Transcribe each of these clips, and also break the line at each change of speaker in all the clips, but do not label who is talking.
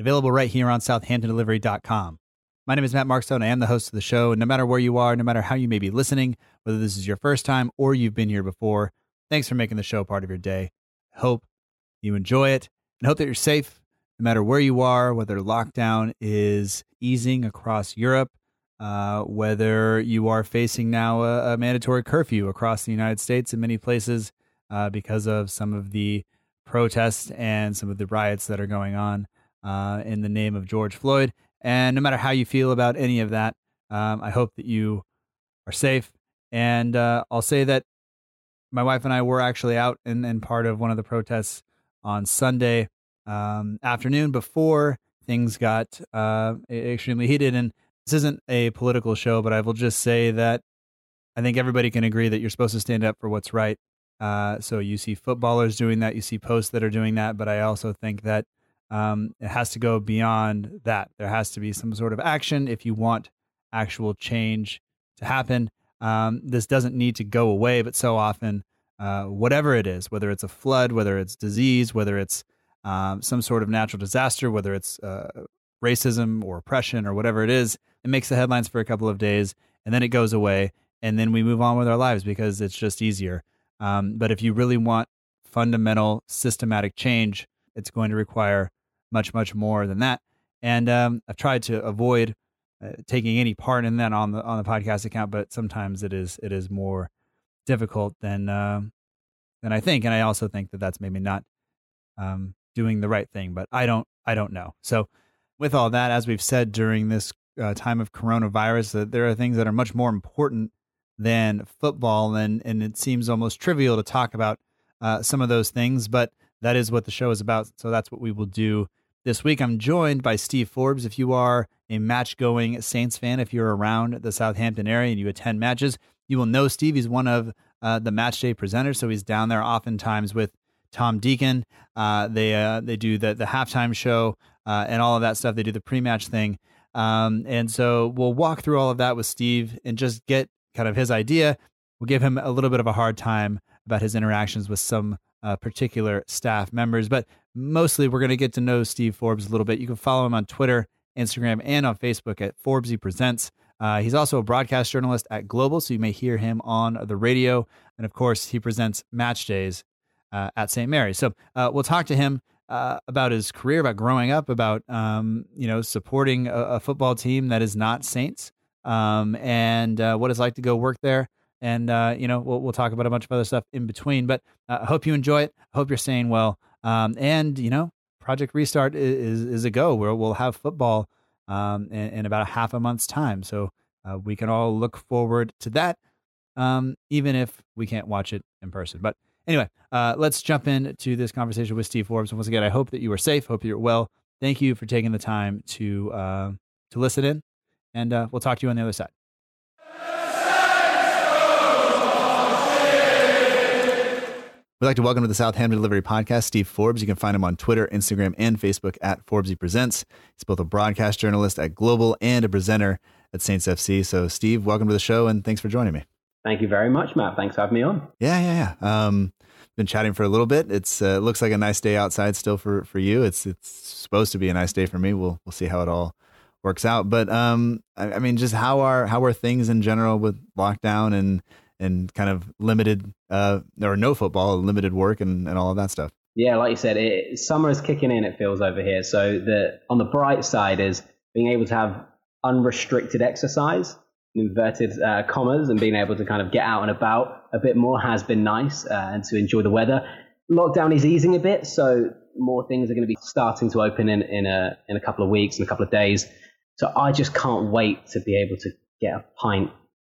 Available right here on southamptondelivery.com. My name is Matt Markstone. I am the host of the show. And no matter where you are, no matter how you may be listening, whether this is your first time or you've been here before, thanks for making the show part of your day. Hope you enjoy it and hope that you're safe no matter where you are, whether lockdown is easing across Europe, uh, whether you are facing now a, a mandatory curfew across the United States in many places uh, because of some of the protests and some of the riots that are going on uh, in the name of George Floyd. And no matter how you feel about any of that, um, I hope that you are safe. And uh, I'll say that my wife and I were actually out in part of one of the protests on Sunday um, afternoon before things got uh, extremely heated. And this isn't a political show, but I will just say that I think everybody can agree that you're supposed to stand up for what's right. Uh, so you see footballers doing that, you see posts that are doing that, but I also think that um, it has to go beyond that. There has to be some sort of action if you want actual change to happen. Um, this doesn't need to go away, but so often, uh, whatever it is, whether it's a flood, whether it's disease, whether it's um, some sort of natural disaster, whether it's uh, racism or oppression or whatever it is, it makes the headlines for a couple of days and then it goes away and then we move on with our lives because it's just easier. Um, but if you really want fundamental systematic change, it's going to require much, much more than that. And um, I've tried to avoid uh, taking any part in that on the on the podcast account, but sometimes it is it is more difficult than uh, than I think, and I also think that that's maybe not um, doing the right thing, but I don't I don't know. So with all that, as we've said during this uh, time of coronavirus, that there are things that are much more important than football, and and it seems almost trivial to talk about uh, some of those things, but that is what the show is about. So that's what we will do this week. I'm joined by Steve Forbes. If you are a match going Saints fan, if you're around the Southampton area and you attend matches, you will know Steve. He's one of uh, the match day presenters, so he's down there oftentimes with Tom Deacon. Uh, they uh, they do the the halftime show uh, and all of that stuff. They do the pre match thing, um, and so we'll walk through all of that with Steve and just get kind of his idea. We'll give him a little bit of a hard time about his interactions with some uh, particular staff members, but mostly we're going to get to know Steve Forbes a little bit. You can follow him on Twitter, Instagram, and on Facebook at Forbesy Presents. Uh, he's also a broadcast journalist at Global, so you may hear him on the radio. And of course, he presents match days uh, at St. Mary's. So uh, we'll talk to him uh, about his career, about growing up, about um, you know supporting a, a, football team that is not Saints, um, and uh, what it's like to go work there. And uh, you know we'll, we'll talk about a bunch of other stuff in between. But I hope you enjoy it. I hope you're staying well. Um, and you know Project Restart is, is, is a go. Where we'll have football um, in, in, about a half a month's time. So uh, we can all look forward to that, um, even if we can't watch it in person. But anyway, uh, let's jump into this conversation with Steve Forbes. Once again, I hope that you are safe. Hope you're well. Thank you for taking the time to uh, to listen in, and uh, we'll talk to you on the other side. We'd like to welcome to the Southampton Delivery Podcast Steve Forbes. You can find him on Twitter, Instagram, and Facebook at Forbesy Presents. He's both a broadcast journalist at Global and a presenter at Saints FC. So, Steve, welcome to the show, and thanks for joining me.
Thank you very much, Matt. Thanks for having me on.
Yeah, yeah, yeah. Um, been chatting for a little bit. It's uh, looks like a nice day outside still for for you. It's it's supposed to be a nice day for me. We'll we'll see how it all works out. But um, I, I mean, just how are how are things in general with lockdown and and kind of limited uh or no football, limited work, and and all of that stuff.
Yeah, like you said, it, summer is kicking in. It feels over here. So the on the bright side is being able to have unrestricted exercise, inverted uh, commas, and being able to kind of get out and about a bit more has been nice, uh, and to enjoy the weather. Lockdown is easing a bit, so more things are going to be starting to open in in a in a couple of weeks, and a couple of days. So I just can't wait to be able to get a pint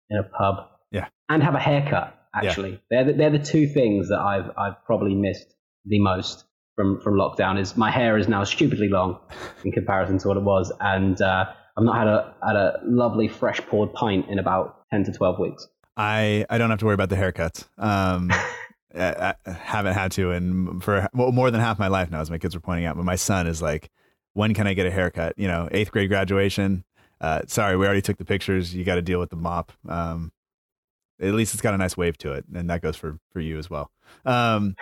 in a pub,
Yeah.
and have a haircut. Actually, they're the, they're the two things that I've I've probably missed the most from from lockdown. Is my hair is now stupidly long in comparison to what it was, and uh, I've not had a had a lovely fresh poured pint in about ten to twelve weeks.
I I don't have to worry about the haircuts. Um, I, I haven't had to, and for well, more than half my life now, as my kids were pointing out. But my son is like, when can I get a haircut? You know, eighth grade graduation. Uh, sorry, we already took the pictures. You got to deal with the mop. Um, at least it's got a nice wave to it, and that goes for for you as well. Um,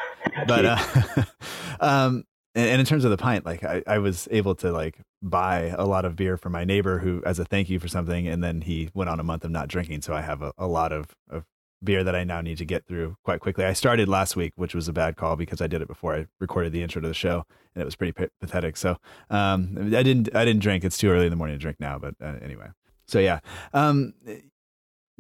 but uh, um, and, and in terms of the pint, like I, I was able to like buy a lot of beer for my neighbor who, as a thank you for something, and then he went on a month of not drinking, so I have a, a lot of of beer that I now need to get through quite quickly. I started last week, which was a bad call because I did it before I recorded the intro to the show, and it was pretty p- pathetic. So um, I didn't I didn't drink. It's too early in the morning to drink now, but uh, anyway. So yeah. Um,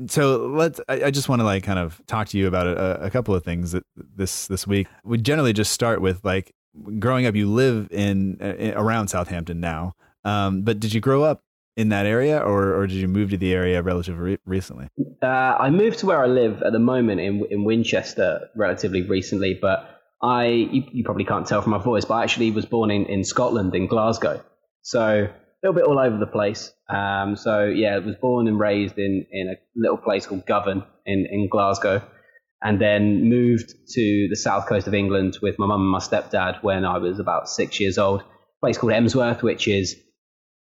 so let's. I, I just want to like kind of talk to you about a, a couple of things that this this week. We generally just start with like growing up. You live in, in around Southampton now, um, but did you grow up in that area, or or did you move to the area relatively re- recently?
Uh, I moved to where I live at the moment in in Winchester relatively recently, but I you, you probably can't tell from my voice, but I actually was born in, in Scotland in Glasgow, so little bit all over the place. Um, so yeah, I was born and raised in in a little place called Govan in in Glasgow, and then moved to the south coast of England with my mum and my stepdad when I was about six years old. A place called Emsworth, which is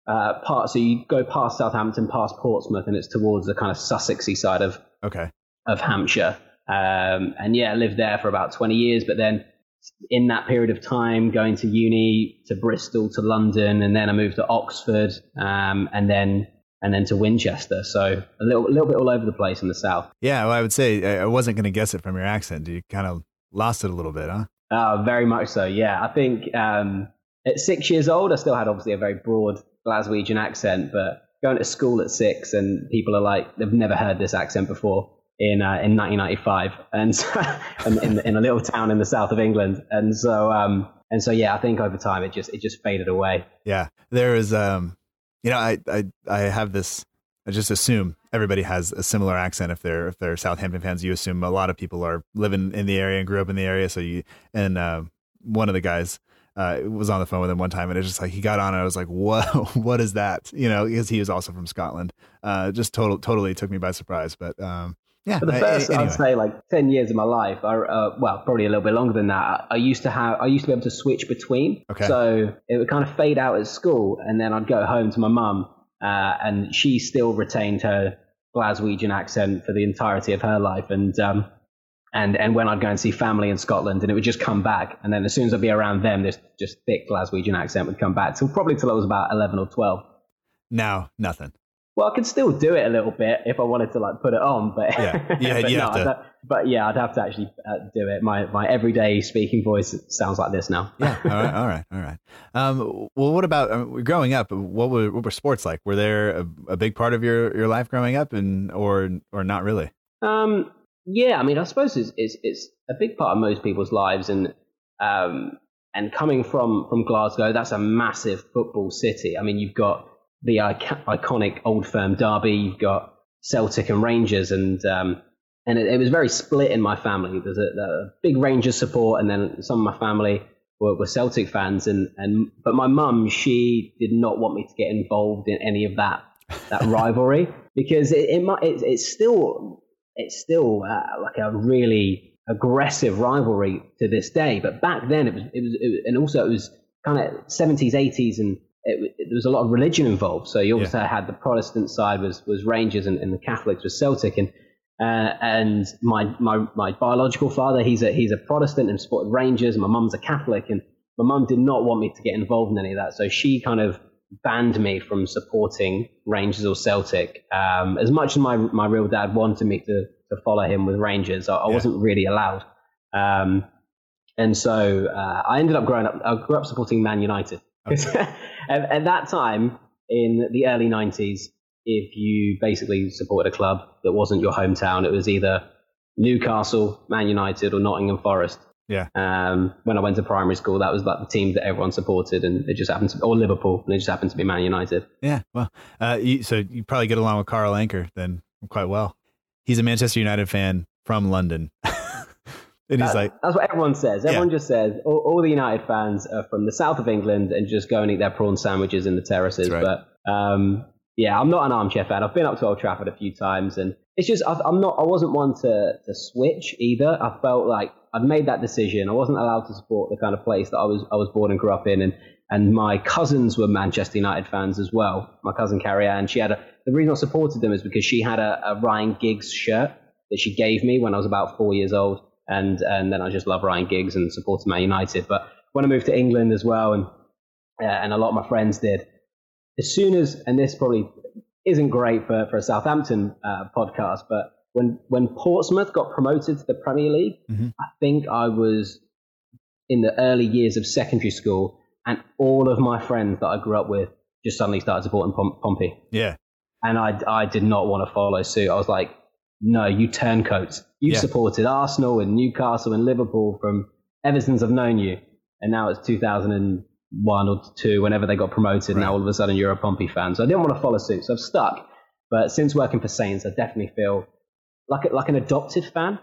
uh, part. So you go past Southampton, past Portsmouth, and it's towards the kind of Sussexy side of
Okay.
of Hampshire. Um, and yeah, I lived there for about 20 years, but then in that period of time, going to uni, to Bristol, to London, and then I moved to Oxford, um, and then and then to Winchester. So a little, a little bit all over the place in the south.
Yeah, well, I would say I I wasn't going to guess it from your accent. You kind of lost it a little bit, huh?
Uh, very much so. Yeah, I think um, at six years old, I still had obviously a very broad Glaswegian accent, but going to school at six and people are like they've never heard this accent before in uh, in 1995, and in, in a little town in the south of England, and so um, and so yeah, I think over time it just it just faded away.
Yeah, there is. Um, you know, I I I have this. I just assume everybody has a similar accent if they're if they're Southampton fans. You assume a lot of people are living in the area and grew up in the area. So you and uh, one of the guys uh, was on the phone with him one time, and it's just like he got on, and I was like, "What? What is that?" You know, because he was also from Scotland. Uh, just total totally took me by surprise. But um, yeah,
For the
I-
first,
anyway.
I'd say like ten years of my life, I, uh, well, probably a little bit longer than that. I used to have, I used to be able to switch between.
Okay.
So it would kind of fade out at school, and then I'd go home to my mum, uh, and she still retained her Glaswegian accent for the entirety of her life, and um, and and when I'd go and see family in Scotland, and it would just come back, and then as soon as I'd be around them, this just thick Glaswegian accent would come back. So probably till I was about eleven or twelve.
now nothing.
Well, I could still do it a little bit if I wanted to like put it on, but
Yeah. Yeah,
but, no,
to-
I'd but yeah, I'd have to actually uh, do it. My my everyday speaking voice sounds like this now.
Yeah. all right. All right. All right. Um, well, what about um, growing up? What were what were sports like? Were there a, a big part of your, your life growing up, and or or not really?
Um, yeah, I mean, I suppose it's, it's it's a big part of most people's lives, and um, and coming from from Glasgow, that's a massive football city. I mean, you've got the ic- iconic Old Firm derby, you've got Celtic and Rangers, and um, and it, it was very split in my family. There's a, a big Rangers support, and then some of my family were, were Celtic fans, and and but my mum, she did not want me to get involved in any of that that rivalry because it, it might it, it's still it's still uh, like a really aggressive rivalry to this day. But back then it was it was, it was and also it was kind of 70s 80s and it, it, there was a lot of religion involved. So you also had the Protestant side was was Rangers and, and the Catholics was Celtic and. Uh, and my, my my biological father, he's a he's a Protestant and supported Rangers. And my mum's a Catholic, and my mum did not want me to get involved in any of that. So she kind of banned me from supporting Rangers or Celtic. Um, as much as my my real dad wanted me to to follow him with Rangers, I, I
Yeah.
wasn't really allowed. Um, And so uh, I ended up growing up. I grew up supporting Man United. At, at that time in the early '90s, if you basically supported a club that wasn't your hometown, it was either Newcastle, Man United, or Nottingham Forest.
Yeah.
Um, when I went to primary school, that was like the team that everyone supported, and it just happened to, or Liverpool, and it just happened to be Man United.
Yeah. Well, uh, you, so you probably get along with Carl Anka then quite well. He's a Manchester United fan from London. and he's
That-
like,
that's what everyone says. Everyone just says all, all the United fans are from the south of England and just go and eat their prawn sandwiches in the terraces.
Right.
But um, yeah, I'm not an armchair fan. I've been up to Old Trafford a few times, and it's just I, I'm not. I wasn't one to to switch either. I felt like I'd made that decision. I wasn't allowed to support the kind of place that I was I was born and grew up in, and and my cousins were Manchester United fans as well. My cousin Carrie Ann, she had a the reason I supported them is because she had a, a Ryan Giggs shirt that she gave me when I was about four years old, and and then I just love Ryan Giggs and supported Man United. But when I moved to England as well, and uh, and a lot of my friends did, as soon as and this probably isn't great for for a Southampton uh, podcast, but when when Portsmouth got promoted to the Premier League,
Mhm.
I think I was in the early years of secondary school, and all of my friends that I grew up with just suddenly started supporting Pom- Pompey
yeah,
and I, I did not want to follow suit. I was like, no, you turncoats. You've
Yeah.
supported Arsenal and Newcastle and Liverpool from ever since I've known you. And now it's 2001 or two, whenever they got promoted.
Right.
Now all of a sudden you're a Pompey fan. So I didn't want to follow suit. So I've stuck. But since working for Saints, I definitely feel like, like an adopted fan.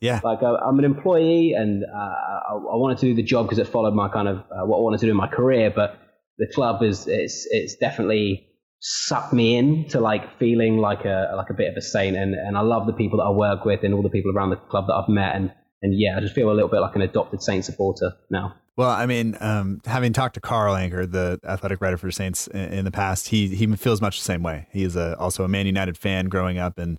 yeah,
Like uh, I'm an employee and uh, I, I wanted to do the job because it followed my kind of uh, what I wanted to do in my career. But the club is it's it's definitely sucked me in to like feeling like a like a bit of a saint. And, and I love the people that I work with and all the people around the club that I've met. And and yeah, I just feel a little bit like an adopted Saint supporter now.
Well, I mean, um, having talked to Carl Anka, the athletic writer for Saints in, in the past, he he feels much the same way. He is a, also a Man United fan growing up, and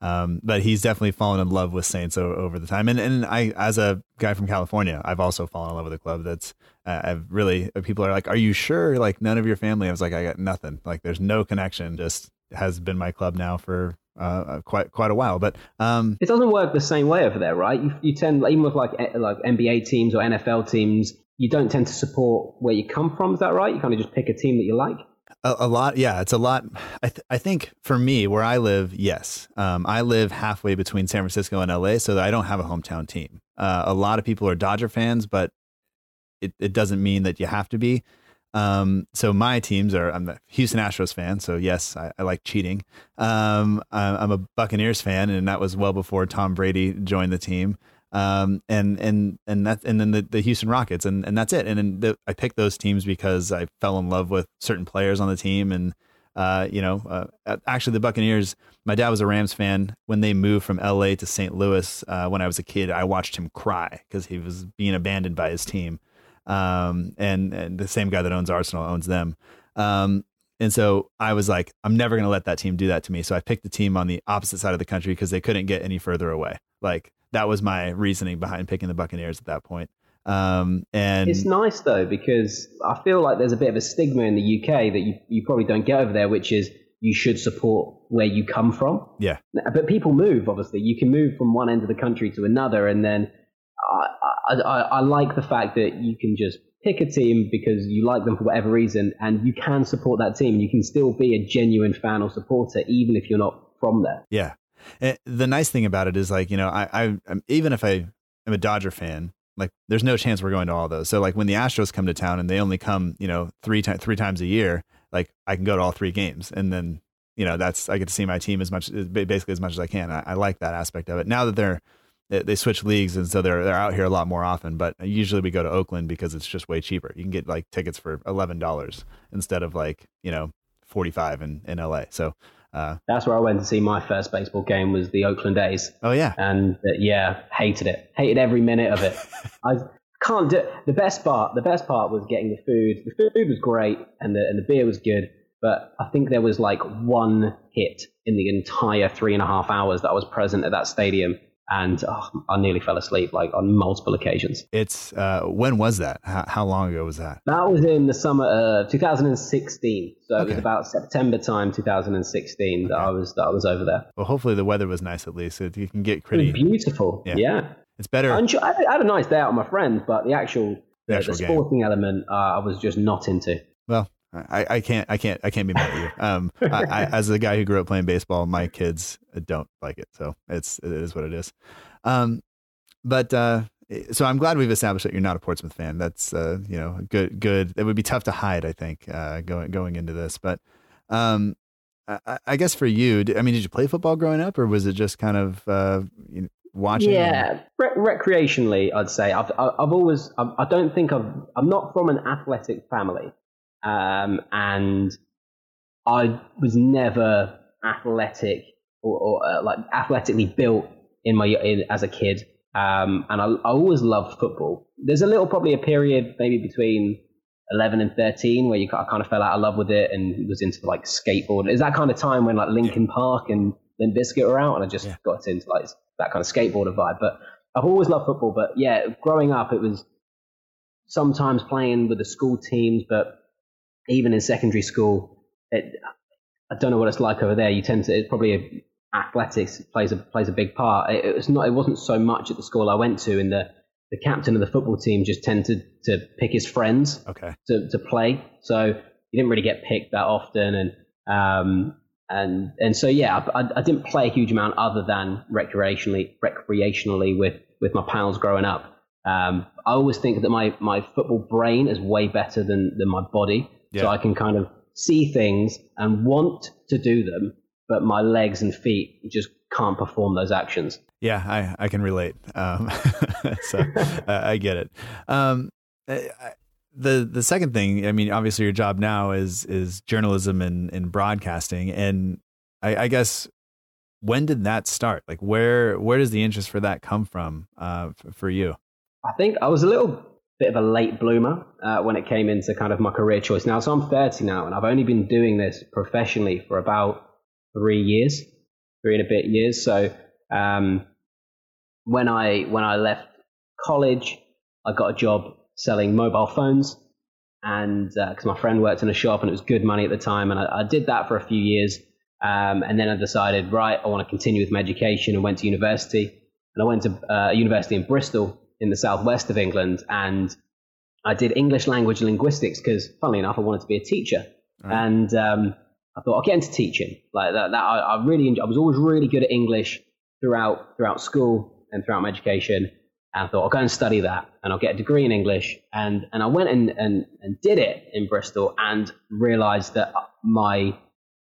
um, but he's definitely fallen in love with Saints over the time. And and I, as a guy from California, I've also fallen in love with a club. That's uh, I've really people are like, "Are you sure?" Like none of your family. I was like, I got nothing. Like there's no connection. Just has been my club now for uh, quite quite a while. But um,
It doesn't work the same way over there, right? You, you tend even with like eh, like NBA teams or NFL teams, you don't tend to support where you come from. Is that right? You kind of just pick a team that you like.
A, a lot, yeah. It's a lot. I, th- I think for me, where I live, yes, um, I live halfway between San Francisco and LA, so I don't have a hometown team. Uh, a lot of people are Dodger fans, but it, it doesn't mean that you have to be. Um, so my teams are. I'm a Houston Astros fan, so yes, I, I like cheating. Um, I'm a Buccaneers fan, and that was well before Tom Brady joined the team. Um, and and and that and then the, the Houston Rockets, and and that's it. And then the, I picked those teams because I fell in love with certain players on the team, and uh, you know, uh, actually the Buccaneers. My dad was a Rams fan. When they moved from L.A. to St. Louis, uh, when I was a kid, I watched him cry because he was being abandoned by his team. Um, and and the same guy that owns Arsenal owns them. Um, and so I was like, I'm never going to let that team do that to me. So I picked the team on the opposite side of the country because they couldn't get any further away. Like that was my reasoning behind picking the Buccaneers at that point. Um, and
It's nice though because I feel like there's a bit of a stigma in the UK that you, you probably don't get over there, which is you should support where you come from.
yeah,
But people move, obviously. You can move from one end of the country to another, and then I, I, I, I like the fact that you can just pick a team because you like them for whatever reason, and you can support that team. You can still be a genuine fan or supporter, even if you're not from there.
Yeah. And the nice thing about it is like, you know, I, I I'm- even if I am a Dodger fan, like there's no chance we're going to all those. So like when the Astros come to town and they only come, you know, three times, three times a year, like I can go to all three games and then, you know, that's, I get to see my team as much, eh, basically as much as I can. I, I like that aspect of it. Now that they're, they, they switch leagues and so they're, they're out here a lot more often, but usually we go to Oakland because it's just way cheaper. You can get like tickets for $11 instead of like, you know, 45 in, in LA. So, uh,
That's where I went to see my first baseball game was the Oakland A's.
oh yeah.
and uh, yeah, hated it. Hated every minute of it. I can't do the best part. The best part was getting the food. The food was great, and the and the beer was good. But I think there was like one hit in the entire three and a half hours that I was present at that stadium, and oh, I nearly fell asleep like on multiple occasions.
It's uh, when was that? How, how long ago was that?
That was in the summer of 2016, so it was about September time 2016 that I was that I was over there.
Well, hopefully the weather was nice at least. So you can get
It
pretty.
beautiful.
Yeah.
yeah.
It's better.
I, enjoy, I had a nice day out with my friends, but the actual
The
the,
actual
the sporting element, uh, I was just not into.
Well, I, I can't, I can't, I can't be mad at you. Um, I, I, as the guy who grew up playing baseball, my kids don't like it, so it's it is what it is. Um, but uh, so I'm glad we've established that you're not a Portsmouth fan. That's uh, you know, good, good. It would be tough to hide, I think, uh, going going into this. But um, I, I guess for you, I mean, did you play football growing up, or was it just kind of uh, you know, watching?
Yeah, re- recreationally, I'd say I've I- I've always I've, I don't think I've I'm not from an athletic family, um, and I was never athletic or, or uh, like athletically built in my in, as a kid, um, and I, I always loved football. There's a little probably a period maybe between 11 and 13 where you I kind of fell out of love with it and was into like skateboard. Is that kind of time when like Linkin Park and Limp Bizkit were out, and I just
Yeah.
got into like that kind of skateboarder vibe. But I've always loved football. But yeah, growing up, it was sometimes playing with the school teams, but even in secondary school, it, I don't know what it's like over there. You tend to it's probably a, athletics plays a plays a big part. It, it was not. It wasn't so much at the school I went to, and the the captain of the football team just tended to pick his friends
Okay.
to, to play. So you didn't really get picked that often, and um, and and so yeah, I, I didn't play a huge amount other than recreationally recreationally with with my pals growing up. Um, I always think that my my football brain is way better than than my body,
Yeah.
so I can kind of see things and want to do them, but my legs and feet just can't perform those actions.
Yeah, I, I can relate. Um, so uh, I get it. Um, I, I- the the second thing, I mean, obviously your job now is is journalism and, and broadcasting, and I, I guess when did that start? Like, where where does the interest for that come from uh, f- for you?
I think I was a little bit of a late bloomer uh, when it came into kind of my career choice. Now, so I'm 30 now, and I've only been doing this professionally for about three years, three and a bit years. So um, when I when I left college, I got a job selling mobile phones, and because my friend worked in a shop and it was good money at the time, and I, I did that for a few years. Um, and then I decided, right, I want to continue with my education and went to university. And I went to uh, a university in Bristol in the southwest of England, and I did English language linguistics because, funnily enough, I wanted to be a teacher. And um, I thought I'll get into teaching. Like that, that I, I really, enjoy, I was always really good at English throughout throughout school and throughout my education. And I thought I'll go and study that, and I'll get a degree in English. And and I went and and, and did it in Bristol, and realised that my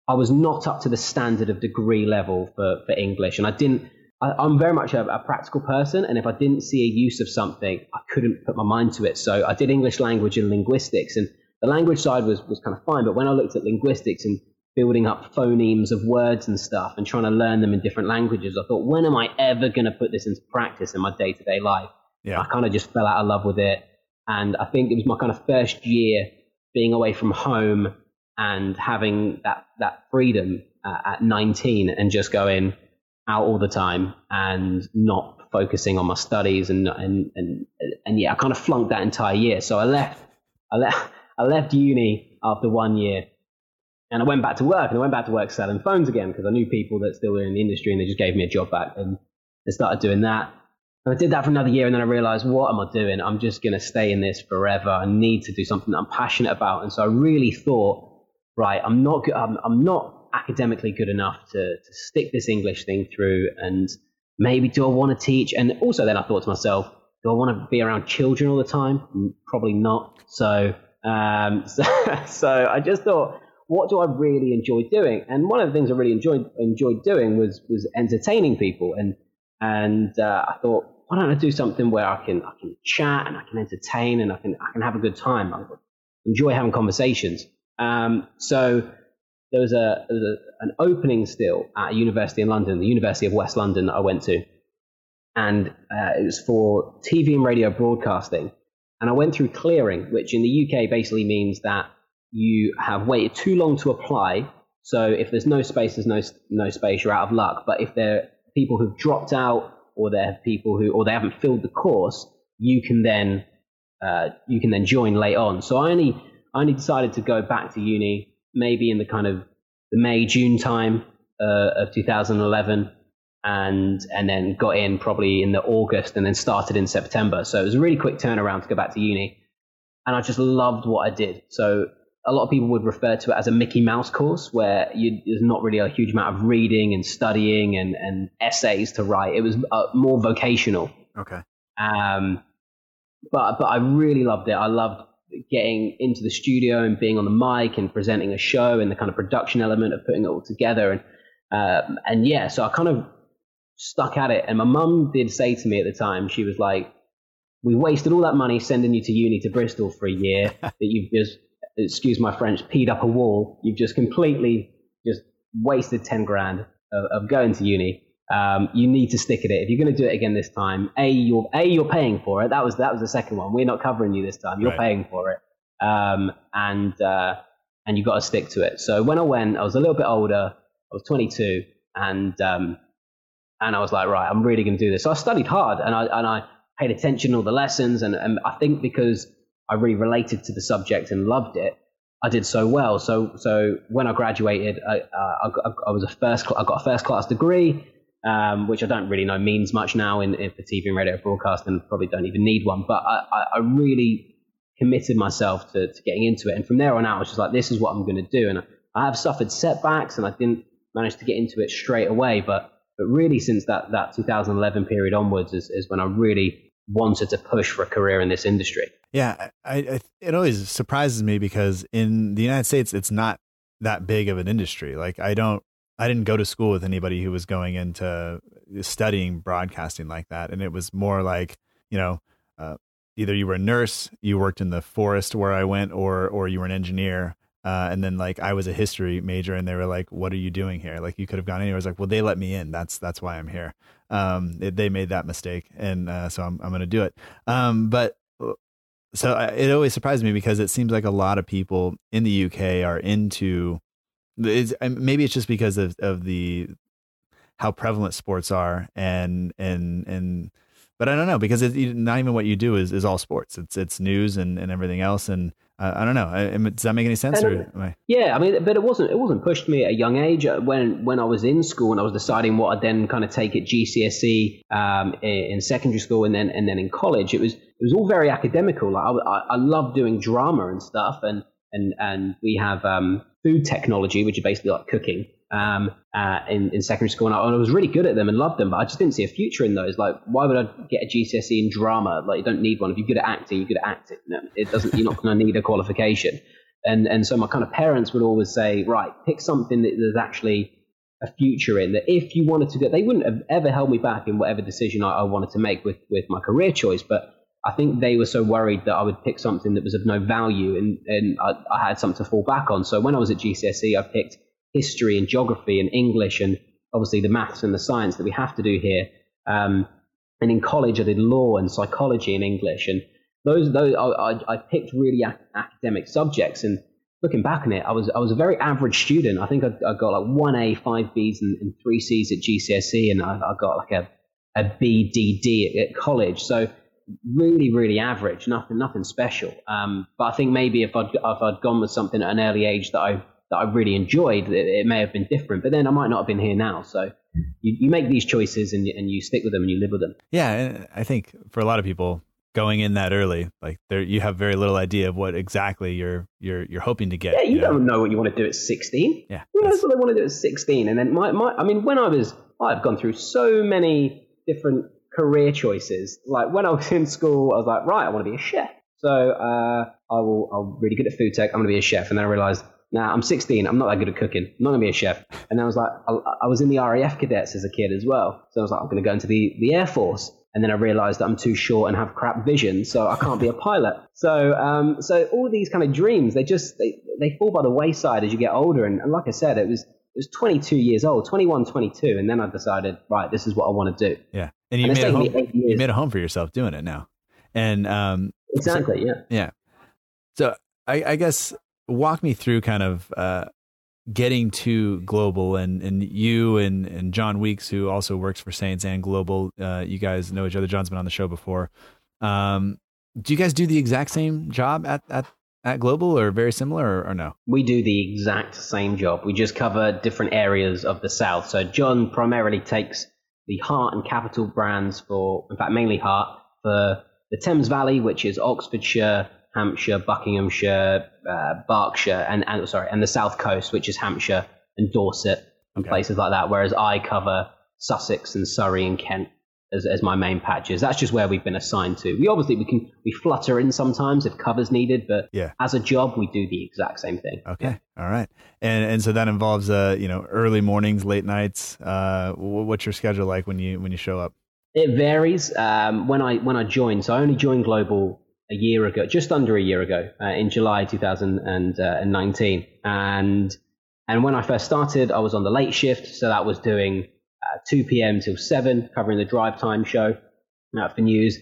I was not up to the standard of degree level for, for English, and I didn't. I, I'm very much a, a practical person, and if I didn't see a use of something, I couldn't put my mind to it. So I did English language and linguistics, and the language side was was kind of fine. But when I looked at linguistics and building up phonemes of words and stuff, and trying to learn them in different languages, I thought, when am I ever going to put this into practice in my day to day life?
Yeah.
I kind of just fell out of love with it. And I think it was my kind of first year being away from home and having that, that freedom uh, at 19 and just going out all the time and not focusing on my studies. And, and, and, and yeah, I kind of flunked that entire year. So I left, I left, I left uni after one year and I went back to work and I went back to work selling phones again because I knew people that still were in the industry and they just gave me a job back and I started doing that. And I did that for another year and then I realized, what am I doing? I'm just going to stay in this forever. I need to do something that I'm passionate about. And so I really thought, right, I'm not, I'm, I'm not academically good enough to, to stick this English thing through. And maybe do I want to teach? And also then I thought to myself, do I want to be around children all the time? Mm, Probably not. So, um, so, so I just thought, what do I really enjoy doing? And one of the things I really enjoyed enjoyed doing was was entertaining people. And and uh, I thought, why don't I do something where I can I can chat and I can entertain and I can I can have a good time. I enjoy having conversations. Um, so there was a there was a, an opening still at a university in London, the University of West London that I went to, and uh, it was for TV and radio broadcasting. And I went through clearing, which in the UK basically means that you have waited too long to apply. So if there's no space, there's no no space. You're out of luck. But if there are people who've dropped out, or there are people who, or they haven't filled the course, you can then uh, you can then join late on. So I only I only decided to go back to uni maybe in the kind of the May June time uh, of 2011, and and then got in probably in the August and then started in September. So it was a really quick turnaround to go back to uni, and I just loved what I did. So a lot of people would refer to it as a Mickey Mouse course, where you, there's not really a huge amount of reading and studying and, and essays to write. It was uh, more vocational.
Okay.
Um, but but I really loved it. I loved getting into the studio and being on the mic and presenting a show and the kind of production element of putting it all together. And um, and yeah, so I kind of stuck at it. And my mum did say to me at the time, she was like, "We wasted all that money sending you to uni to Bristol for a year that you've just, excuse my French, peed up a wall. You've just completely just wasted ten grand of, of going to uni." Um, you need to stick at it. If you're going to do it again this time, a you're a you're paying for it. That was that was the second one. We're not covering you this time. You're
Right.
paying for it, um, and uh, and you got to stick to it. So when I went, I was a little bit older. I was 22, and um, and I was like, right, I'm really going to do this. So I studied hard, and I and I paid attention to all the lessons, and, and I think because I really related to the subject and loved it, I did so well. So so when I graduated, I, uh, I, I was a first I got a first class degree, um, which I don't really know means much now in, in for TV and radio broadcast, and probably don't even need one. But I, I, I really committed myself to, to getting into it, and from there on out, I was just like, this is what I'm going to do. And I, I have suffered setbacks, and I didn't manage to get into it straight away, but but really since that that 2011 period onwards is, is when I really wanted to push for a career in this industry.
Yeah, I, I it always surprises me because in the United States it's not that big of an industry. Like I don't I didn't go to school with anybody who was going into studying broadcasting like that and it was more like, you know, uh, either you were a nurse, you worked in the forest where I went or or you were an engineer. Uh, and then like I was a history major and they were like, what are you doing here? Like you could have gone anywhere. I was like, well, they let me in. That's, that's why I'm here. Um, it, they made that mistake. And, uh, so I'm, I'm going to do it. Um, but so I- it always surprised me because it seems like a lot of people in the UK are into it's, maybe it's just because of, of the how prevalent sports are and and and but I don't know because it's not even what you do is, is all sports it's it's news and, and everything else and uh, I don't know I, does that make any sense or I,
Yeah, I mean, but it wasn't it wasn't pushed to me at a young age. Uh, When when I was in school and I was deciding what I'd then kind of take at GCSE um, in, secondary school and then and then in college, it was it was all very academical. Like I, I, I love doing drama and stuff, and and and we have um, food technology, which is basically like cooking. Um, uh, in, in secondary school, and I, and I was really good at them and loved them, but I just didn't see a future in those. Like, why would I get a GCSE in drama? Like, you don't need one. If you're good at acting, you're good at acting. No, it doesn't. You're not going to need a qualification and and so my kind of parents would always say, right, pick something that there's actually a future in. That if you wanted to go, they wouldn't have ever held me back in whatever decision I, I wanted to make with with my career choice. But I think they were so worried that I would pick something that was of no value, and and I, I had something to fall back on. So when I was at GCSE, I picked history and geography and English, and obviously the maths and the science that we have to do here. Um, and in college, I did law and psychology and English, and those those I, I, picked really ac- academic subjects. And looking back on it, I was I was a very average student. I think I, I got like one A, five Bs, and, and three Cs at GCSE, and I, I got like a a B, D, D at, at college. So really, really average. Nothing nothing special. Um, but I think maybe if I'd if I'd gone with something at an early age that I that I really enjoyed, it, it may have been different. But then I might not have been here now. So you, you make these choices and you, and you stick with them and you live with them.
yeah I think for a lot of people going in that early like there you have very little idea of what exactly you're you're you're hoping to get
Yeah, you
know?
don't know what you want to do at 16.
yeah
Who knows
that's-
what they want to do at 16? And then my, my I mean, when I was, I've gone through so many different career choices. Like when I was in school, I was like, right, I want to be a chef. So uh, I will, I'm really good at food tech. I'm going to be a chef. And then I realized, nah, I'm 16. I'm not that good at cooking. I'm not going to be a chef. And then I was like, I, I was in the RAF cadets as a kid as well. So I was like, I'm going to go into the, the Air Force. And then I realized that I'm too short and have crap vision, so I can't be a pilot. So, um, so all these kind of dreams, they just they, they fall by the wayside as you get older. And, and like I said, it was it was 22 years old, 21, 22, and then I decided, right, this is what I want to do.
yeah and you
And
made a home you made a home for yourself doing it now and um
Exactly, yeah.
Yeah. So I, I guess walk me through kind of uh, getting to global and, and you and, and John Weeks, who also works for Saints and Global. Uh, you guys know each other. John's been on the show before. Um, do you guys do the exact same job at, at, at Global or very similar or, or no?
We do the exact same job. We just cover different areas of the South. So John primarily takes the Heart and Capital brands for, in fact, mainly Heart for the Thames Valley, which is Oxfordshire, Hampshire, Buckinghamshire, uh, Berkshire, and, and sorry, and the South Coast, which is Hampshire and Dorset and
Okay.
places like that. Whereas I cover Sussex and Surrey and Kent as, as my main patches. That's just where we've been assigned to. We obviously we can we flutter in sometimes if covers needed, but
Yeah.
as a job we do the exact same thing.
Okay. All right. And and so that involves uh you know early mornings, late nights. Uh, what's your schedule like when you when you show up?
It varies. Um, when I when I joined, so I only joined Global a year ago, just under a year ago, uh, in July 2019. And and when I first started, I was on the late shift, so that was doing 2 p.m. till 7, covering the drive time show uh, for news.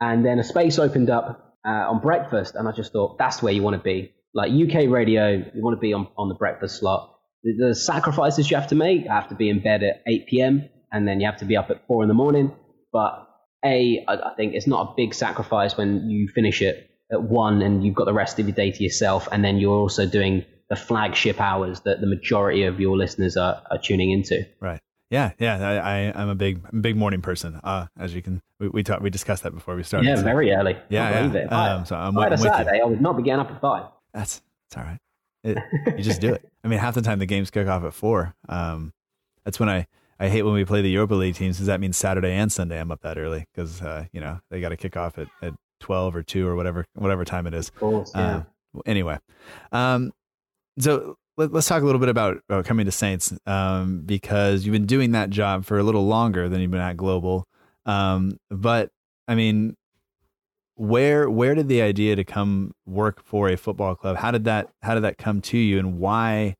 And then a space opened up uh, on breakfast, and I just thought that's where you want to be. Like UK radio, you want to be on, on the breakfast slot. The, the sacrifices you have to make I have to be in bed at 8 p.m. and then you have to be up at 4 in the morning. But A, I, I think it's not a big sacrifice when you finish it at 1 and you've got the rest of your day to yourself, and then you're also doing the flagship hours that the majority of your listeners are, are tuning into.
Right. Yeah. Yeah. I, I I'm a big big morning person. Uh, as you can we we talked we discussed that before we started.
Yeah,
So
very early.
Yeah,
believe
yeah.
it. I-
Um, so I'm
if I had a
with you.
Saturday, I would not be getting up at 5.
That's it's all right. It, you just do it. I mean, half the time the games kick off at four. Um, that's when I I hate when we play the Europa League teams because that means Saturday and Sunday I'm up that early because uh, you know they got to kick off at, at twelve or two or whatever whatever time it is.
Of course, yeah.
Um, anyway, um, so let, us talk a little bit about, about coming to Saints um, because you've been doing that job for a little longer than you've been at Global. Um, but I mean, where where did the idea to come work for a football club? How did that how did that come to you, and why,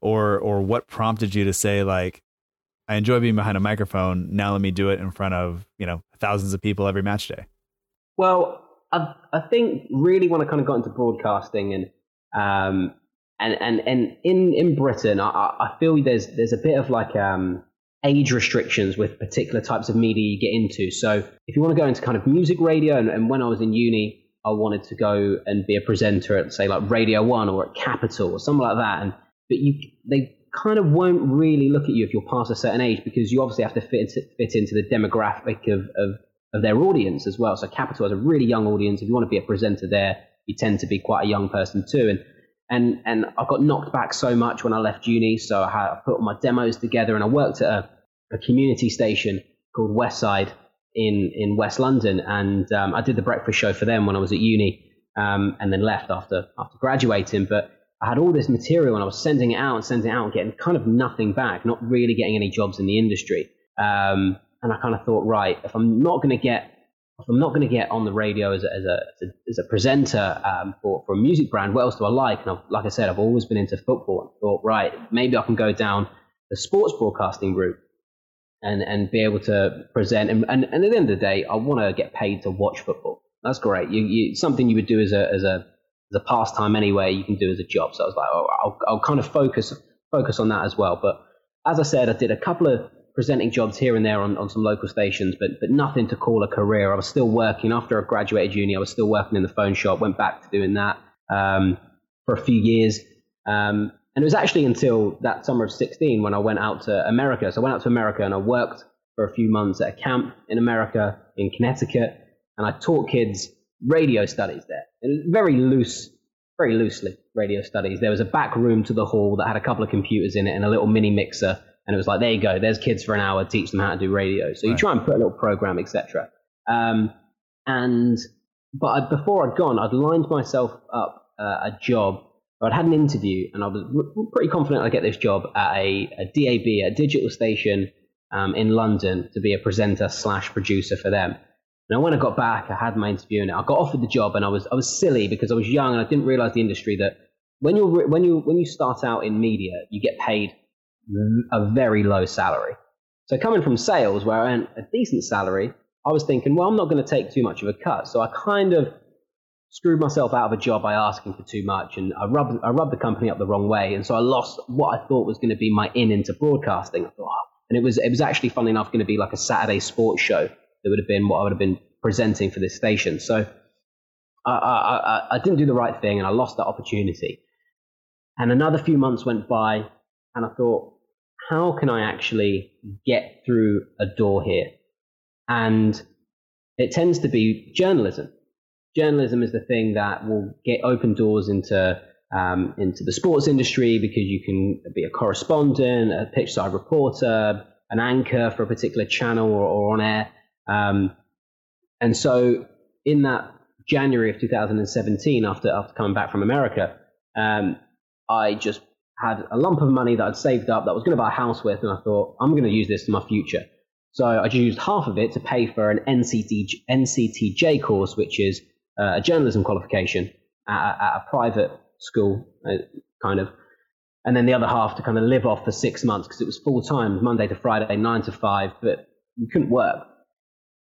or or what prompted you to say like, I enjoy being behind a microphone. Now let me do it in front of you know thousands of people every match day.
Well, I, I think really when I kind of got into broadcasting and um, and and and in in Britain, I, I feel there's there's a bit of like um, age restrictions with particular types of media you get into. So if you want to go into kind of music radio, and, and when I was in uni, I wanted to go and be a presenter at say like Radio One or at Capital or something like that, and but you they kind of won't really look at you if you're past a certain age because you obviously have to fit into, fit into the demographic of, of of their audience as well. So Capital has a really young audience. If you want to be a presenter there, you tend to be quite a young person too. And and and I got knocked back so much when I left uni. So I, had, I put my demos together and I worked at a, a community station called Westside in in West London, and um, I did the breakfast show for them when I was at uni, um, and then left after after graduating. But I had all this material and I was sending it out and sending it out and getting kind of nothing back, not really getting any jobs in the industry. Um, and I kind of thought, right, if I'm not going to get if I'm not going to get on the radio as a, as a, as a, presenter um, for, for a music brand, what else do I like? And I've, like I said, I've always been into football. And thought, right, maybe I can go down the sports broadcasting route and, and be able to present. And, and, and at the end of the day, I want to get paid to watch football. That's great. You, you, something you would do as a, as a, as a pastime anyway, you can do as a job. So I was like, oh, I'll, I'll kind of focus, focus on that as well. But as I said, I did a couple of presenting jobs here and there on, on some local stations, but but nothing to call a career. I was still working after I graduated uni. I was still working in the phone shop. Went back to doing that um, for a few years, um, and it was actually until that summer of '16 when I went out to America. So I went out to America and I worked for a few months at a camp in America in Connecticut, and I taught kids radio studies there. It was very loose, very loosely radio studies. There was a back room to the hall that had a couple of computers in it and a little mini mixer and it was like, there you go, there's kids for an hour, teach them how to do radio. So you try and put a little program, etc. Um, and but I, before I'd gone, I'd lined myself up uh, a job. I'd had an interview, and I was r- pretty confident I'd get this job at a, a DAB, a digital station um, in London, to be a presenter slash producer for them. And when I got back, I had my interview, and I got offered the job, and I was I was silly because I was young and I didn't realize the industry that when you when you when you start out in media, you get paid a very low salary. So coming from sales, where I earned a decent salary, I was thinking, well, I'm not going to take too much of a cut. So I kind of screwed myself out of a job by asking for too much, and I rubbed I rubbed the company up the wrong way, and so I lost what I thought was going to be my in into broadcasting. I thought, oh. and it was it was actually funny enough going to be like a Saturday sports show that would have been what I would have been presenting for this station. So I, I, I, I didn't do the right thing, and I lost that opportunity. And another few months went by, and I thought, how can I actually get through a door here? And it tends to be journalism. Journalism is the thing that will get open doors into um, into the sports industry because you can be a correspondent, a pitch side reporter, an anchor for a particular channel or, or on air. Um, and so, in that January of 2017, after after coming back from America, um, I just had a lump of money that I'd saved up that I was going to buy a house with, and I thought I'm going to use this for my future. So I just used half of it to pay for an NCT, NCTJ course, which is uh, a journalism qualification at, at a private school, uh, kind of. And then the other half to kind of live off for six months because it was full time, Monday to Friday, nine to five, but you couldn't work.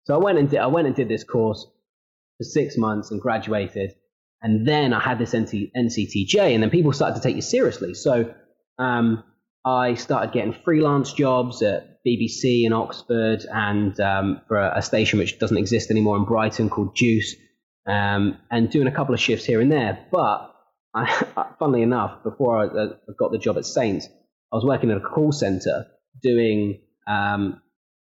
So I went and did, I went and did this course for six months and graduated. And then I had this NC, NCTJ, and then people started to take you seriously. So um, I started getting freelance jobs at BBC in Oxford and um, for a, a, station which doesn't exist anymore in Brighton called Juice, um, and doing a couple of shifts here and there. But I, funnily enough, before I, I, got the job at Saints, I was working at a call center doing um,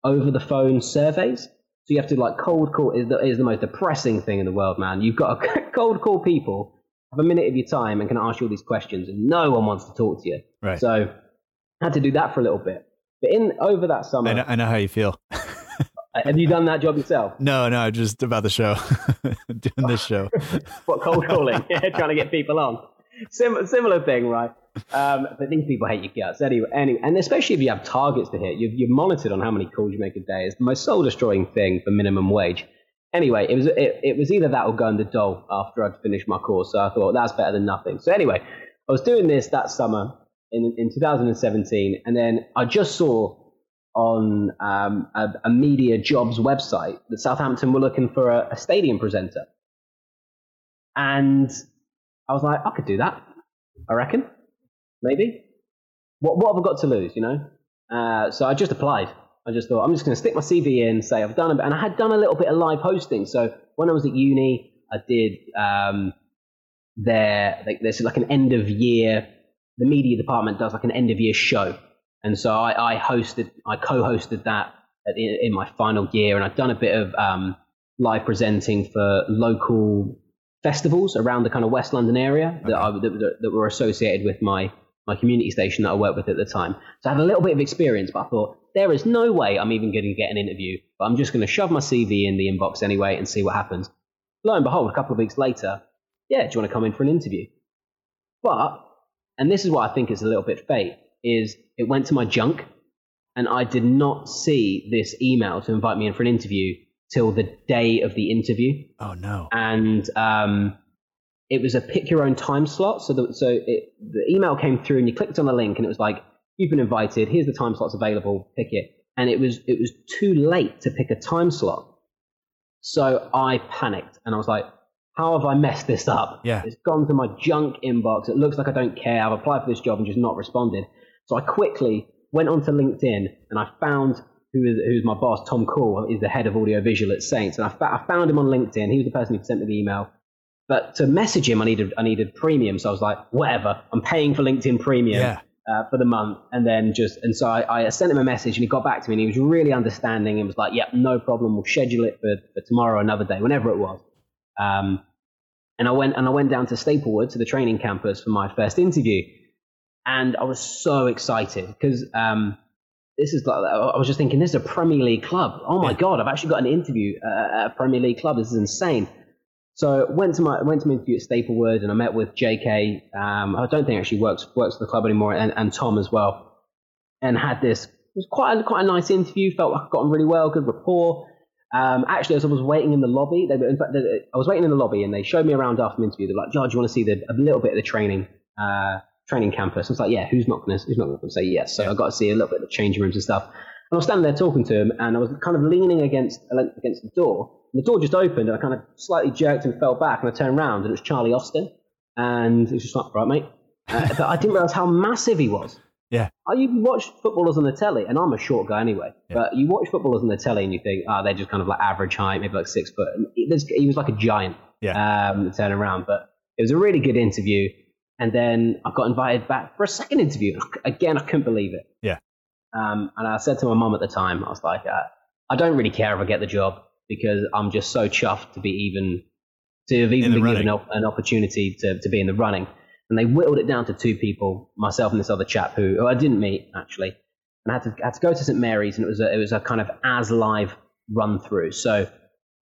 over the phone surveys. So you have to like cold call is the, is the most depressing thing in the world, man. You've got to cold call people, have a minute of your time, and can ask you all these questions, and no one wants to talk to you.
Right.
So I had to do that for a little bit. But in over that summer,
I know, I know how you feel.
Uh, have you done that job yourself?
No, no, just about the show, doing this show.
what cold calling? yeah, trying to get people on. Sim- similar thing, right? Um, but these people hate your guts anyway. Anyway, and especially if you have targets to hit, you're, you're monitored on how many calls you make a day. It's the most soul destroying thing for minimum wage. Anyway, it was it, it was either that or go in the doll after I'd finished my course. So I thought that's better than nothing. So anyway, I was doing this that summer in in 2017, and then I just saw on um, a, a, media jobs website that Southampton were looking for a, a stadium presenter, and I was like, I could do that. I reckon maybe. What, what have I got to lose, you know? Uh, so I just applied. I just thought, I'm just going to stick my CV in, say I've done a bit. And I had done a little bit of live hosting. So when I was at uni, I did um, there, like, there's like an end of year, the media department does like an end of year show. And so I, I hosted, I co hosted that the, in my final year. And I've done a bit of um, live presenting for local festivals around the kind of West London area okay. that, I, that, that were associated with my my community station that I worked with at the time. So I had a little bit of experience, but I thought, there is no way I'm even going to get an interview, but I'm just going to shove my CV in the inbox anyway and see what happens. Lo and behold, a couple of weeks later, yeah, do you want to come in for an interview? But, and this is what I think is a little bit fate, is it went to my junk and I did not see this email to invite me in for an interview till the day of the interview.
Oh no.
And, um, it was a pick your own time slot. So, the, so it, the email came through, and you clicked on the link, and it was like, "You've been invited. Here's the time slots available. Pick it." And it was it was too late to pick a time slot. So I panicked, and I was like, "How have I messed this up?
Yeah,
it's gone to my junk inbox. It looks like I don't care. I've applied for this job and just not responded." So I quickly went onto LinkedIn, and I found who is who's my boss, Tom Cool, is the head of audiovisual at Saints, and I, fa- I found him on LinkedIn. He was the person who sent me the email. But to message him, I needed I needed premium. So I was like, whatever, I'm paying for LinkedIn Premium
yeah.
uh, for the month, and then just and so I, I, sent him a message, and he got back to me, and he was really understanding, and was like, yep, no problem, we'll schedule it for, for tomorrow, another day, whenever it was. Um, and I went and I went down to Staplewood to the training campus for my first interview, and I was so excited because. Um, this is like I was just thinking, this is a Premier League club. Oh my yeah. god, I've actually got an interview at a Premier League club. This is insane. So went to my went to my interview at Staplewood, and I met with J.K. Um, I don't think actually works works for the club anymore, and, and Tom as well, and had this. It was quite a, quite a nice interview. Felt like I got on really well, good rapport. Um, actually, as I was waiting in the lobby, they, in fact, they, I was waiting in the lobby, and they showed me around after the interview. They're like, "George, you want to see the, a little bit of the training uh, training campus?" I was like, "Yeah, who's not going to who's not to say yes?" So. I got to see a little bit of the changing rooms and stuff. And I was standing there talking to him, and I was kind of leaning against against the door the door just opened, and I kind of slightly jerked and fell back, and I turned around, and it was Charlie Austin, and he was just like, "Right, mate." Uh, but I didn't realize how massive he was.
Yeah.
I, you watch footballers on the telly, and I'm a short guy anyway. Yeah. But you watch footballers on the telly, and you think, oh, they're just kind of like average height, maybe like six foot. And he was like a giant.
Yeah.
Um, turning around, but it was a really good interview. And then I got invited back for a second interview. Again, I couldn't believe it.
Yeah.
Um, and I said to my mum at the time, I was like, uh, I don't really care if I get the job because I'm just so chuffed to be even to have even been given
running.
an an opportunity to, to be in the running. And they whittled it down to two people, myself and this other chap who, who I didn't meet actually. And I had to, I had to go to St Mary's, and it was a, it was a kind of as live run through. So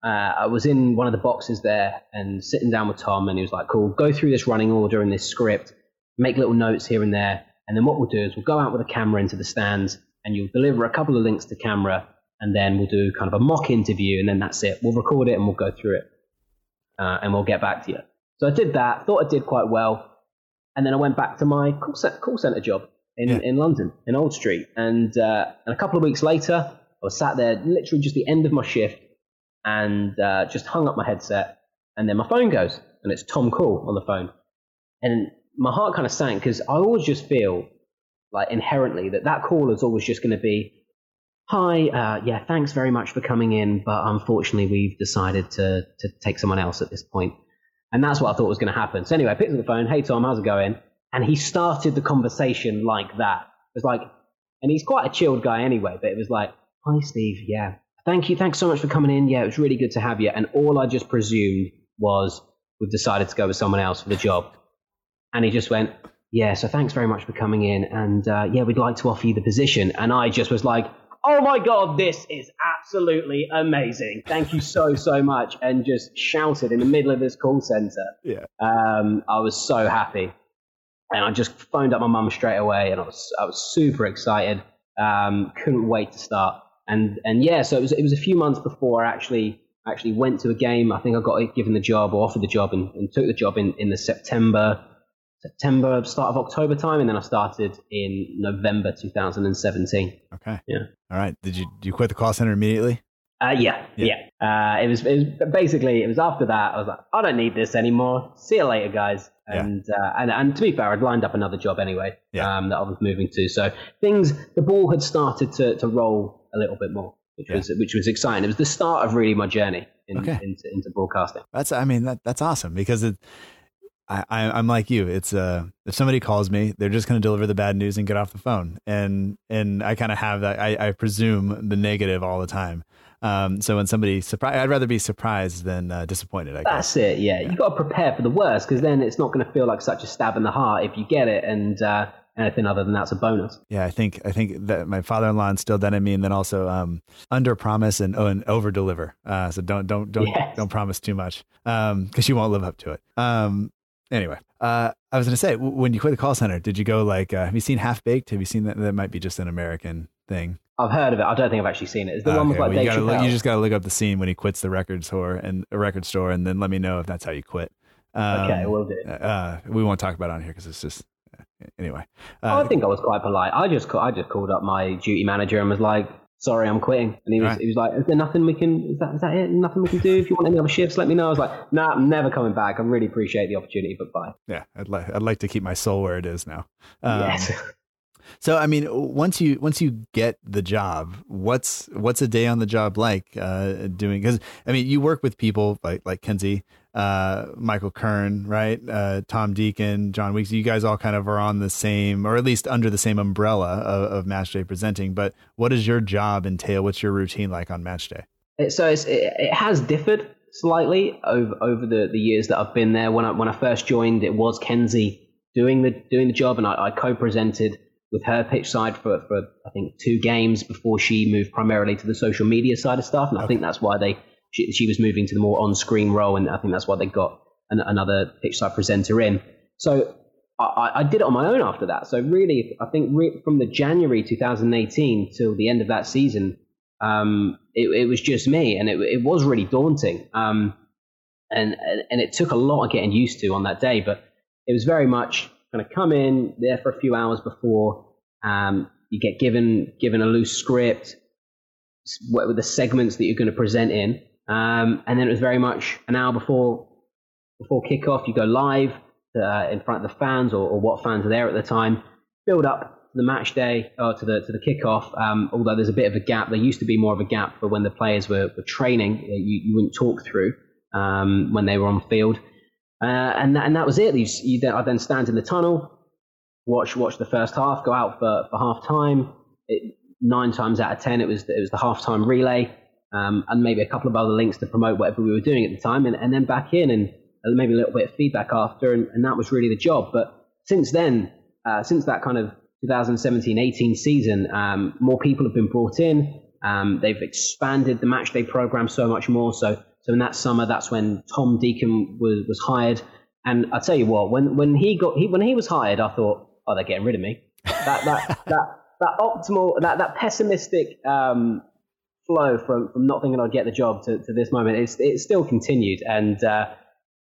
uh, I was in one of the boxes there and sitting down with Tom, and he was like, "Cool, go through this running order and this script, make little notes here and there, and then what we'll do is we'll go out with a camera into the stands, and you'll deliver a couple of links to camera, and then we'll do kind of a mock interview, and then that's it. We'll record it and we'll go through it, uh, and we'll get back to you." So I did that, thought I did quite well, and then I went back to my call, cent- call center job in,
Yeah.
in London, in Old Street, and uh, and a couple of weeks later, I was sat there, literally just the end of my shift, and uh, just hung up my headset, and then my phone goes, and it's Tom Call on the phone, and my heart kind of sank because I always just feel like inherently that that call is always just going to be, "Hi, uh, yeah, thanks very much for coming in, but unfortunately we've decided to to take someone else at this point," and that's what I thought was going to happen. So anyway, I picked up the phone, "Hey Tom, how's it going?" And he started the conversation like that. It was like, and he's quite a chilled guy anyway, but it was like, "Hi Steve, yeah, thank you, thanks so much for coming in. Yeah, it was really good to have you." And all I just presumed was we've decided to go with someone else for the job. And he just went, Yeah, so thanks very much for coming in. And uh, yeah, we'd like to offer you the position. And I just was like, Oh my God, this is absolutely amazing. Thank you so, so much. And just shouted in the middle of this call center.
Yeah.
Um, I was so happy. And I just phoned up my mum straight away. And I was, I was super excited. Um, couldn't wait to start. And, and yeah, so it was, it was a few months before I actually actually went to a game. I think I got given the job or offered the job and, and took the job in, in the September, September, start of October time. And then I started in November 2017.
Okay.
Yeah.
All right. Did you do you quit the call center immediately?
Uh, yeah,
Yeah.
yeah. Uh, it was, it was basically, it was after that, I was like, I don't need this anymore. See you later, guys.
Yeah.
And, uh, and, and to be fair, I'd lined up another job anyway,
Yeah.
um, that I was moving to. So things, the ball had started to, to roll a little bit more, which
Yeah.
was, which was exciting. It was the start of really my journey in,
Okay.
into, into broadcasting.
That's I mean that that's awesome because it. I, I I'm like you. It's uh if somebody calls me, they're just going to deliver the bad news and get off the phone, and and I kind of have that. I, I presume the negative all the time. Um, so when somebody surprise, I'd rather be surprised than uh, disappointed. I guess.
That's it. Yeah, you got to prepare for the worst because then it's not going to feel like such a stab in the heart if you get it, and uh, anything other than that's a bonus.
Yeah, I think I think that my father-in-law instilled that in me, and then also um, under promise and oh, and over deliver. Uh, so don't don't don't
Yes.
don't promise too much because you won't live up to it. Um, anyway, uh, I was going to say w- when you quit the call center, did you go like uh, have you seen Half Baked? Have you seen that? That might be just an American thing.
I've heard of it. I don't think I've actually seen it. It's the one with
Okay,
like
well, you, gotta look, you just got to look up the scene when he quits the record store and a record store, and then let me know if that's how you quit. Um,
Okay, will do.
Uh, we won't talk about it on here because it's just anyway.
Oh,
Uh,
I think I was quite polite. I just I just called up my duty manager and was like, "Sorry, I'm quitting." And he was
Right.
he was like, "Is there nothing we can? Is that is that it? Nothing we can do? If you want any other shifts, let me know." I was like, "Nah, I'm never coming back. I really appreciate the opportunity, but bye."
yeah, I'd like I'd like to keep my soul where it is now. Um,
yes.
So I mean, once you once you get the job, what's what's a day on the job like uh, doing? Because I mean, you work with people like like Kenzie, uh, Michael Kern, right? Uh, Tom Deacon, John Weeks. You guys all kind of are on the same, or at least under the same umbrella of, of Match Day presenting. But what does your job entail? What's your routine like on Match Day?
So it's, it, it has differed slightly over over the, the years that I've been there. When I when I first joined, it was Kenzie doing the doing the job, and I, I co-presented with her pitch side for, for I think two games before she moved primarily to the social media side of stuff, and I think that's why they she, she was moving to the more on screen role, and I think that's why they got an, another pitch side presenter in. So I, I did it on my own after that. So really, I think re- from the January 2018 till the end of that season, um, it, it was just me, and it, it was really daunting. Um, and and it took a lot of getting used to on that day, but it was very much kind of come in there for a few hours before. Um, you get given given a loose script what with the segments that you're going to present in, um, and then it was very much an hour before before kickoff. You go live uh, in front of the fans or, or what fans are there at the time. Build up the match day or to the to the kickoff. Um, although there's a bit of a gap, there used to be more of a gap for when the players were, were training. uh, You, you wouldn't talk through um, when they were on field, uh, and that, and that was it. You, you then, I then stand in the tunnel, watch watch the first half, go out for, for half time. It, nine times out of ten, it was it was the halftime relay, um, and maybe a couple of other links to promote whatever we were doing at the time, and, and then back in and maybe a little bit of feedback after, and, and that was really the job. But since then, uh, since that kind of 2017-18 season, um, more people have been brought in. Um, they've expanded the match day program so much more. So, so in that summer, that's when Tom Deacon was, was hired. And I tell you what, when, when he got he, when he was hired, I thought, oh, they're getting rid of me. That that that that optimal that that pessimistic um, flow from from not thinking I'd get the job to, to this moment, it's it still continued. And uh,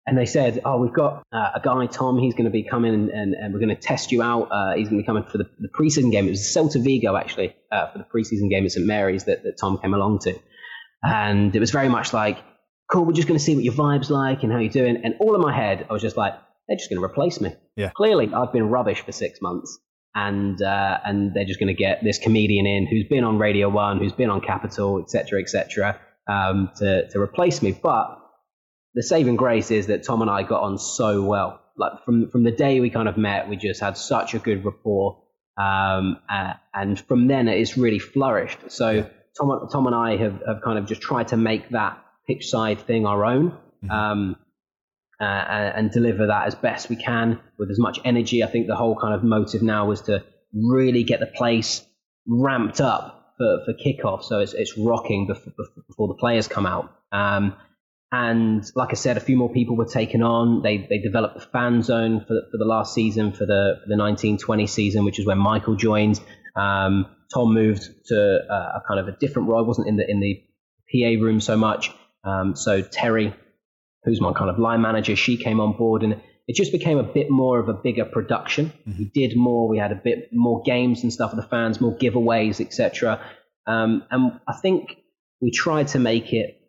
and they said, "Oh, we've got uh, a guy, Tom. He's going to be coming, and, and, and we're going to test you out. Uh, he's going to be coming for the, the preseason game. It was Celta Vigo actually uh, for the preseason game at St Mary's that, that Tom came along to, and it was very much like, cool. We're just going to see what your vibes like and how you're doing. And all in my head, I was just like, they're just going to replace me.
Yeah.
Clearly, I've been rubbish for six months, and uh, and they're just going to get this comedian in who's been on Radio One, who's been on Capital, etc., etc., um, to to replace me, but the saving grace is that Tom and I got on so well. Like from from the day we kind of met, we just had such a good rapport, um, uh, and from then it's really flourished. So Tom Tom and I have, have kind of just tried to make that pitch side thing our own. Mm-hmm. Um, uh, and deliver that as best we can with as much energy. I think the whole kind of motive now was to really get the place ramped up for, for kickoff, so it's, it's rocking before, before the players come out. Um, and like I said, a few more people were taken on. They they developed the fan zone for the, for the last season, for the the 1920 season, which is when Michael joined. Um, Tom moved to uh, a kind of a different role. I wasn't in the in the PA room so much. Um, so Terry, who's my kind of line manager, she came on board, and it just became a bit more of a bigger production. Mm-hmm. We did more. We had a bit more games and stuff for the fans, more giveaways, etc. Um, and I think we tried to make it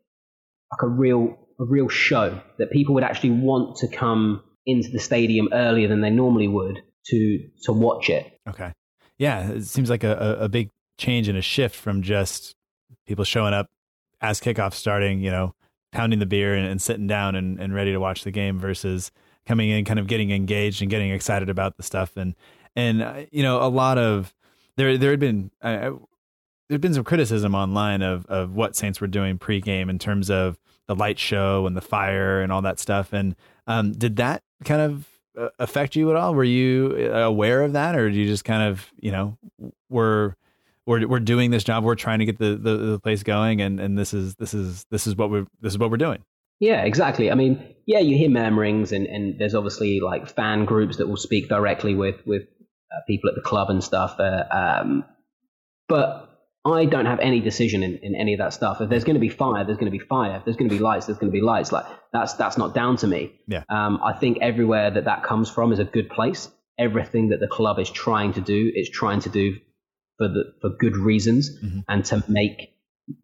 like a real a real show that people would actually want to come into the stadium earlier than they normally would to to watch it.
Okay. Yeah, it seems like a, a big change and a shift from just people showing up as kickoff starting, you know, pounding the beer and, and sitting down and, and ready to watch the game versus coming in, kind of getting engaged and getting excited about the stuff. And, and, uh, you know, a lot of, there, there had been, uh, there'd been some criticism online of of what Saints were doing pregame in terms of the light show and the fire and all that stuff. And um, did that kind of uh, affect you at all? Were you uh, aware of that, or did you just kind of you know were we're we're doing this job, we're trying to get the, the, the place going, and and this is this is this is what we're this is what we're doing.
Yeah, exactly. I mean, yeah, you hear murmurings, and, and there's obviously like fan groups that will speak directly with with uh, people at the club and stuff. Uh, um, but I don't have any decision in, in any of that stuff. If there's going to be fire, there's going to be fire. If there's going to be lights, there's going to be lights. Like that's that's not down to me.
Yeah.
Um, I think everywhere that that comes from is a good place. Everything that the club is trying to do, it's trying to do for the for good reasons mm-hmm. and to make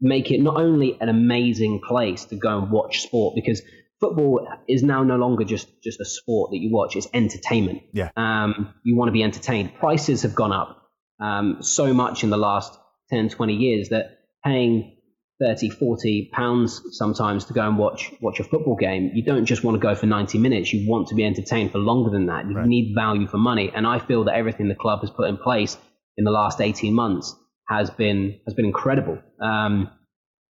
make it not only an amazing place to go and watch sport because football is now no longer just just a sport that you watch. It's entertainment.
Yeah.
Um, you want to be entertained. Prices have gone up um, so much in the last 10, 20 years that paying 30, 40 pounds sometimes to go and watch watch a football game, you don't just want to go for 90 minutes. You want to be entertained for longer than that. You right. need value for money. And I feel that everything the club has put in place in the last 18 months has been has been incredible. Um,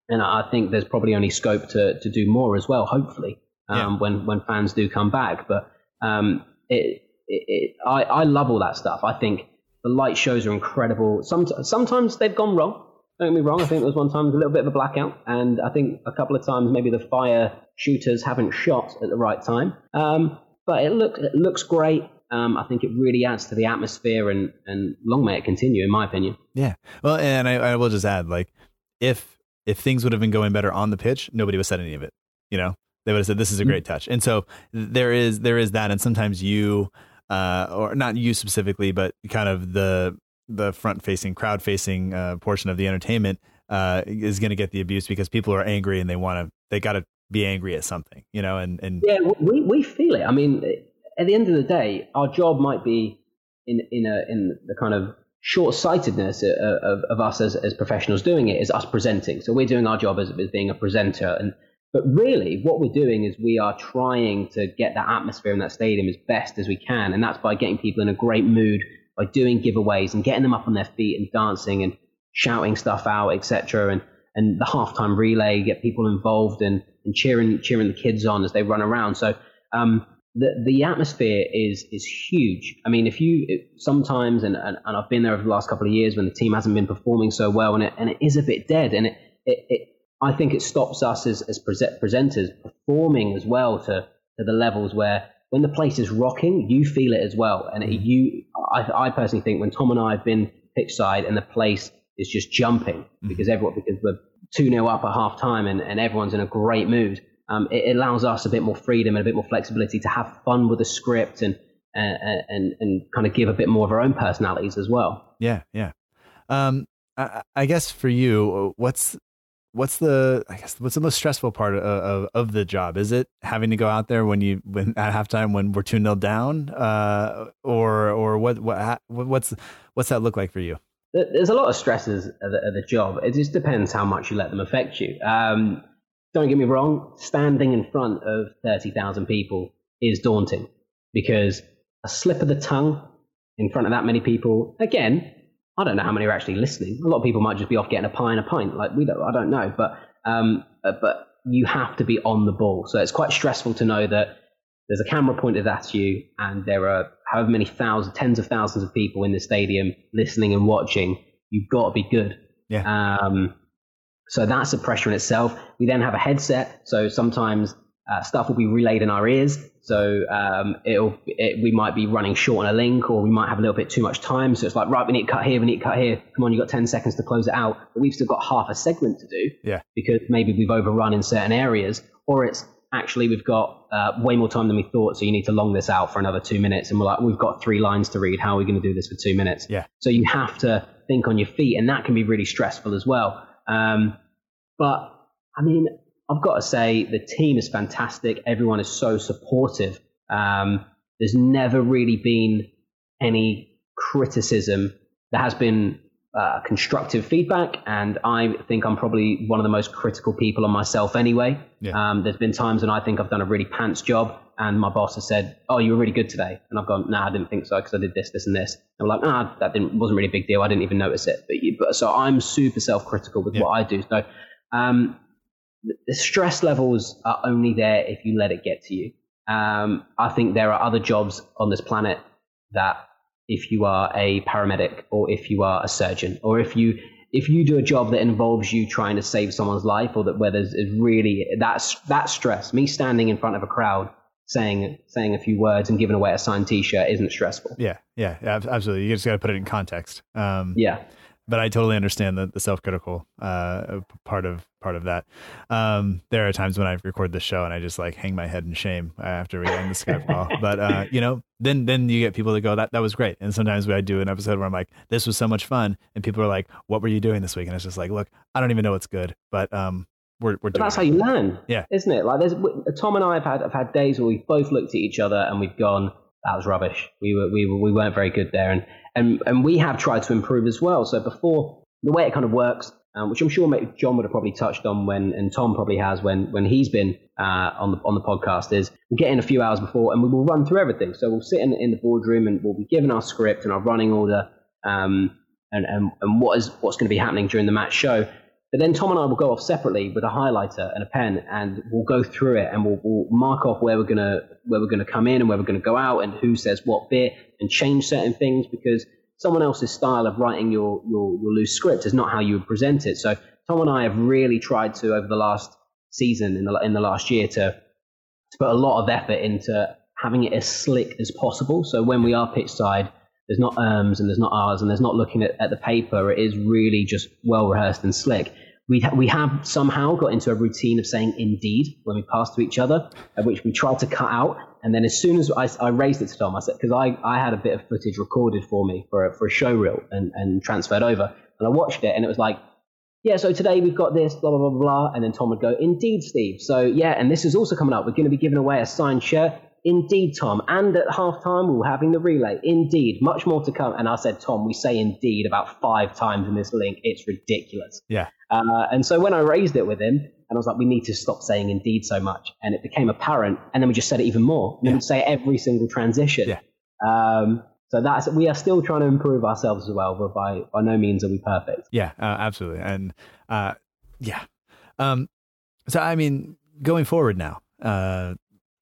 and I think there's probably only scope to, to do more as well, hopefully, um, yeah. when, when fans do come back. But um, it, it, it, I, I love all that stuff. I think the light shows are incredible. Some, sometimes they've gone wrong. Don't get me wrong. I think there was one time a little bit of a blackout, and I think a couple of times maybe the fire shooters haven't shot at the right time. Um, but it looks it looks great. Um, I think it really adds to the atmosphere, and and long may it continue, in my opinion.
Yeah. Well, and I, I will just add, like, if if things would have been going better on the pitch, nobody would have said any of it. You know, they would have said this is a great mm-hmm. touch. And so there is there is that, and sometimes you uh, or not you specifically, but kind of the the front facing, crowd facing uh, portion of the entertainment uh, is going to get the abuse because people are angry and they want to they got to be angry at something, you know. And and
yeah, we we feel it. I mean, at the end of the day, our job might be in in a in the kind of short sightedness of, of, of, us as, as professionals doing it is us presenting. So we're doing our job as, as being a presenter and but really, what we're doing is we are trying to get that atmosphere in that stadium as best as we can. And that's by getting people in a great mood, by doing giveaways and getting them up on their feet and dancing and shouting stuff out, etc. And and the halftime relay, get people involved and, and cheering cheering the kids on as they run around. So um, the the atmosphere is is huge. I mean, if you sometimes and, and, and I've been there over the last couple of years when the team hasn't been performing so well, and it and it is a bit dead, and it it, it I think it stops us as as presenters performing as well to to the levels where when the place is rocking, you feel it as well. And it, mm. you, I, I personally think when Tom and I have been pitch side and the place is just jumping mm. because everyone because we're two 0 up at half time and, and everyone's in a great mood. Um, it, allows us a bit more freedom and a bit more flexibility to have fun with the script and and and, and kind of give a bit more of our own personalities as well.
Yeah, yeah. Um, I, I guess for you, what's what's the I guess what's the most stressful part of, of, of the job? Is it having to go out there when you when at halftime when we're two 0 down, uh, or or what what what's what's that look like for you?
There's a lot of stresses of the, of the job. It just depends how much you let them affect you. Um, don't get me wrong, standing in front of thirty thousand people is daunting because a slip of the tongue in front of that many people again I don't know how many are actually listening. A lot of people might just be off getting a pie and a pint. Like we don't, I don't know, but um, uh, but you have to be on the ball. So it's quite stressful to know that there's a camera pointed at you, and there are however many thousands, tens of thousands of people in the stadium listening and watching. You've got to be good.
Yeah.
Um, so that's a pressure in itself. We then have a headset, so sometimes uh, stuff will be relayed in our ears. So um, it'll it, we might be running short on a link, or we might have a little bit too much time. So it's like, right, we need to cut here, we need to cut here. Come on, you've got ten seconds to close it out, but we've still got half a segment to do.
Yeah.
Because maybe we've overrun in certain areas, or it's actually we've got uh, way more time than we thought, so you need to long this out for another two minutes. And we're like, we've got three lines to read. How are we going to do this for two minutes?
Yeah.
So you have to think on your feet, and that can be really stressful as well. Um, but I mean, I've got to say the team is fantastic. Everyone is so supportive. Um, there's never really been any criticism. There has been uh, constructive feedback, and I think I'm probably one of the most critical people on myself anyway.
Yeah.
Um, there's been times when I think I've done a really pants job, and my boss has said, "Oh, you were really good today," and I've gone, "Nah, I didn't think so because I did this, this, and this." And I'm like, "Nah, that didn't wasn't really a big deal. I didn't even notice it." But, you, but so I'm super self-critical with yeah. what I do. So um, the stress levels are only there if you let it get to you. Um, I think there are other jobs on this planet that if you are a paramedic or if you are a surgeon or if you if you do a job that involves you trying to save someone's life or that where there's really that's that stress me standing in front of a crowd saying saying a few words and giving away a signed t-shirt isn't stressful.
Yeah yeah absolutely. You just got to put it in context. Um,
yeah
but I totally understand the, the self critical uh, part of part of that. Um, there are times when I record the show and I just like hang my head in shame after we end the Skype call. But uh, you know, then then you get people that go, "That that was great." And sometimes I do an episode where I'm like, "This was so much fun," and people are like, "What were you doing this week?" And it's just like, "Look, I don't even know what's good, but um, we're we're doing."
That's it. how you learn,
yeah,
isn't it? Like, there's Tom and I have had have had days where we've both looked at each other and we've gone, "That was rubbish. We were we were we weren't very good there," and and and we have tried to improve as well. So before the way it kind of works, um, which I'm sure John would have probably touched on when, and Tom probably has when when he's been uh, on the on the podcast, is we get in a few hours before and we will run through everything. So we'll sit in, in the boardroom and we'll be given our script and our running order, um, and, and and what is what's going to be happening during the match show. But then Tom and I will go off separately with a highlighter and a pen, and we'll go through it and we'll, we'll mark off where we're gonna where we're gonna come in and where we're gonna go out, and who says what bit, and change certain things because someone else's style of writing your, your, your loose script is not how you would present it. So Tom and I have really tried to, over the last season, in the, in the last year, to, to put a lot of effort into having it as slick as possible. So when we are pitch side, there's not ums and there's not r's and there's not looking at, at the paper. It is really just well rehearsed and slick. We, ha- we have somehow got into a routine of saying indeed when we pass to each other, which we tried to cut out and then as soon as I, I raised it to Tom, I said, because I, I had a bit of footage recorded for me for a, for a show reel and, and transferred over. And I watched it and it was like, yeah, so today we've got this, blah, blah, blah, blah. And then Tom would go, indeed, Steve. So yeah, and this is also coming up. We're going to be giving away a signed shirt. Indeed, Tom. And at halftime, we are having the relay. Indeed, much more to come. And I said, Tom, we say indeed about five times in this link. It's ridiculous.
Yeah.
Uh, and so when I raised it with him, and I was like, we need to stop saying indeed so much. And it became apparent. And then we just said it even more. And then we'd say every single transition.
Yeah.
Um, so that's we are still trying to improve ourselves as well, but by by no means are we perfect.
Yeah, uh, absolutely, and uh, yeah. Um, so I mean, going forward now, uh,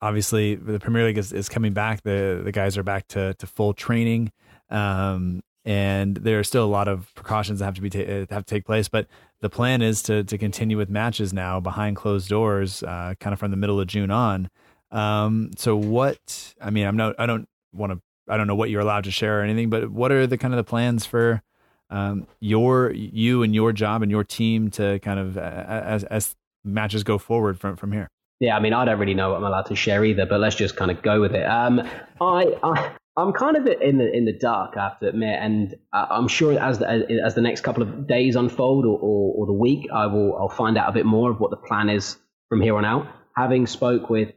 obviously the Premier League is, is coming back. The the guys are back to to full training. Um, and there are still a lot of precautions that have to be ta- uh, have to take place. But the plan is to to continue with matches now behind closed doors, uh, kind of from the middle of June on. Um, so what? I mean, I'm not. I don't want to. I don't know what you're allowed to share or anything. But what are the kind of the plans for um, your you and your job and your team to kind of uh, as as matches go forward from from here?
Yeah, I mean, I don't really know what I'm allowed to share either, but let's just kind of go with it. Um, I, I I'm kind of in the in the dark, I have to admit, and I'm sure as the, as the next couple of days unfold or, or, or, the week, I will I'll find out a bit more of what the plan is from here on out. Having spoke with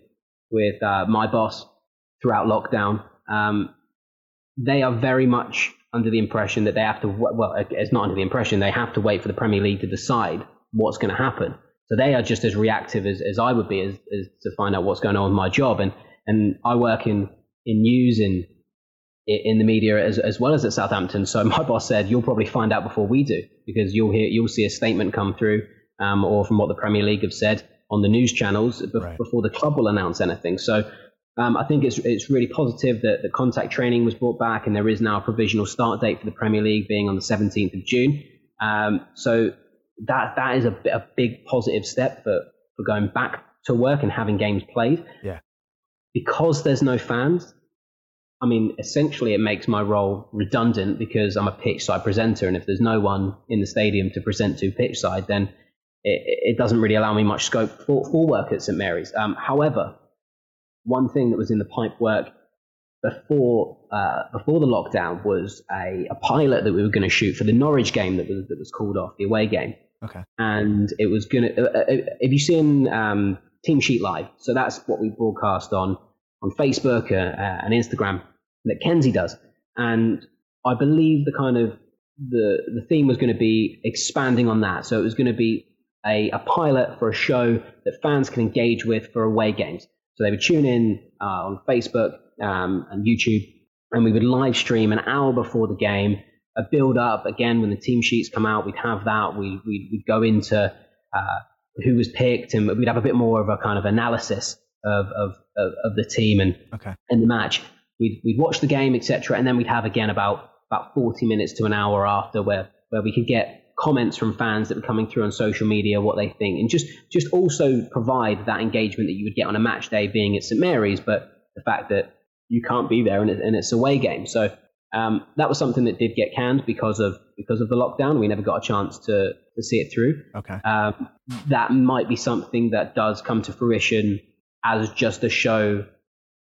with uh, my boss throughout lockdown, um, they are very much under the impression that they have to well, it's not under the impression they have to wait for the Premier League to decide what's going to happen. So they are just as reactive as, as I would be as, as to find out what's going on with my job, and and I work in in news and in the media as, as well as at Southampton. So my boss said, "You'll probably find out before we do because you'll hear you'll see a statement come through, um, or from what the Premier League have said on the news channels be- right. before the club will announce anything." So. Um, I think it's it's really positive that the contact training was brought back, and there is now a provisional start date for the Premier League being on the 17th of June. Um, so that that is a, a big positive step for, for going back to work and having games played.
Yeah.
Because there's no fans, I mean, essentially, it makes my role redundant because I'm a pitch side presenter, and if there's no one in the stadium to present to pitch side, then it, it doesn't really allow me much scope for, for work at St Mary's. Um, however, one thing that was in the pipe work before uh, before the lockdown was a, a pilot that we were going to shoot for the Norwich game that was that was called off the away game.
Okay.
And it was going to. Uh, uh, have you seen um, Team Sheet Live? So that's what we broadcast on on Facebook uh, uh, and Instagram that Kenzie does. And I believe the kind of the the theme was going to be expanding on that. So it was going to be a, a pilot for a show that fans can engage with for away games. So they would tune in uh, on Facebook um, and YouTube, and we would live stream an hour before the game, a build up. Again, when the team sheets come out, we'd have that. We, we'd, we'd go into uh, who was picked, and we'd have a bit more of a kind of analysis of, of, of, of the team and,
okay.
and the match. We'd, we'd watch the game, etc., and then we'd have again about about 40 minutes to an hour after where where we could get comments from fans that were coming through on social media, what they think, and just just also provide that engagement that you would get on a match day being at St Mary's, but the fact that you can't be there and, it, and it's a away game. So um, that was something that did get canned because of because of the lockdown. We never got a chance to to see it through.
Okay,
um, that might be something that does come to fruition as just a show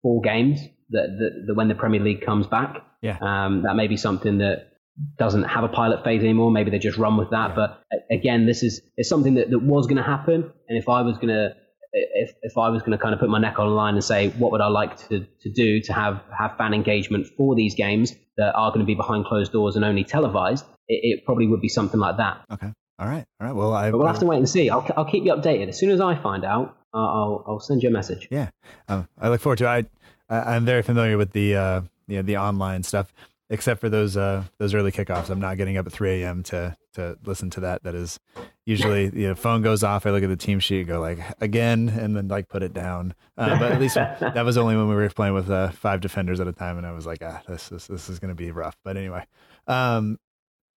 for games that, that, that when the Premier League comes back.
Yeah.
Um, that may be something that doesn't have a pilot phase anymore. Maybe they just run with that. Yeah. But again, this is it's something that, that was going to happen. And if I was going to if, if I was going to kind of put my neck on the line and say what would I like to, to do to have, have fan engagement for these games that are going to be behind closed doors and only televised, it, it probably would be something like that.
Okay. All right. All right. Well, I,
but we'll have to wait and see. I'll, I'll keep you updated as soon as I find out. I'll I'll send you a message.
Yeah, um, I look forward to. It. I I'm very familiar with the uh, you know, the online stuff, except for those uh, those early kickoffs. I'm not getting up at 3 a.m. to to listen to that. That is usually the you know, phone goes off. I look at the team sheet, go like again, and then like put it down. Uh, but at least that was only when we were playing with uh, five defenders at a time, and I was like, ah, this is this is going to be rough. But anyway, um,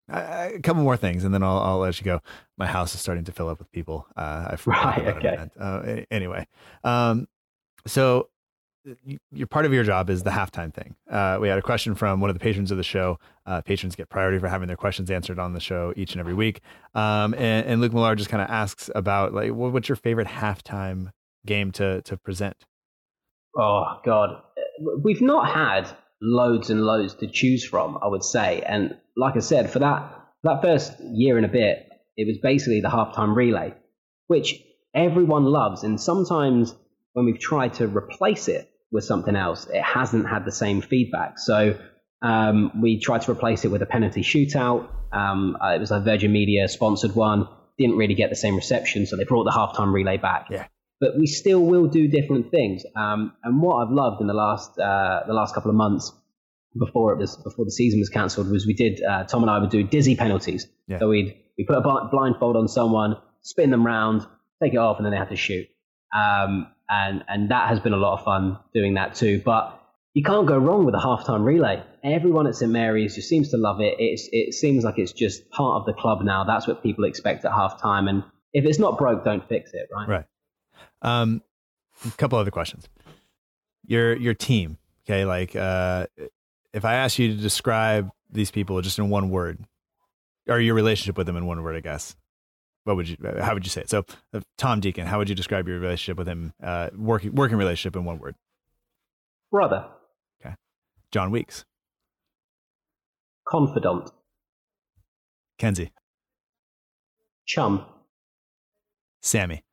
a couple more things, and then I'll, I'll let you go. My house is starting to fill up with people. Uh, I forgot
right, okay.
Uh, anyway, um, so your part of your job is the halftime thing. Uh, we had a question from one of the patrons of the show. Uh, patrons get priority for having their questions answered on the show each and every week. Um, and, and, Luke Millar just kind of asks about like, what's your favorite halftime game to to present?
Oh God, we've not had loads and loads to choose from. I would say, and like I said, for that that first year and a bit, it was basically the halftime relay, which everyone loves, and sometimes when we've tried to replace it with something else, it hasn't had the same feedback. So um, we tried to replace it with a penalty shootout. Um, uh, it was a Virgin Media sponsored one. Didn't really get the same reception, so they brought the halftime relay back.
Yeah.
But we still will do different things. Um, and what I've loved in the last uh, the last couple of months before it was before the season was cancelled was we did uh, Tom and I would do dizzy penalties.
Yeah.
So we'd we put a blindfold on someone, spin them round, take it off, and then they have to shoot. Um, and and that has been a lot of fun doing that too. But you can't go wrong with a halftime relay. Everyone at St Mary's just seems to love it. It's, it seems like it's just part of the club now. That's what people expect at halftime. And if it's not broke, don't fix it, right?
Right. Um, a couple other questions. Your your team, okay? Like, uh, if I ask you to describe these people just in one word, or your relationship with them in one word, I guess, what would you? How would you say it? So, uh, Tom Deacon, how would you describe your relationship with him? Uh, working working relationship in one word.
Brother, Okay.
John Weeks,
confidant,
Kenzie,
chum,
Sammy.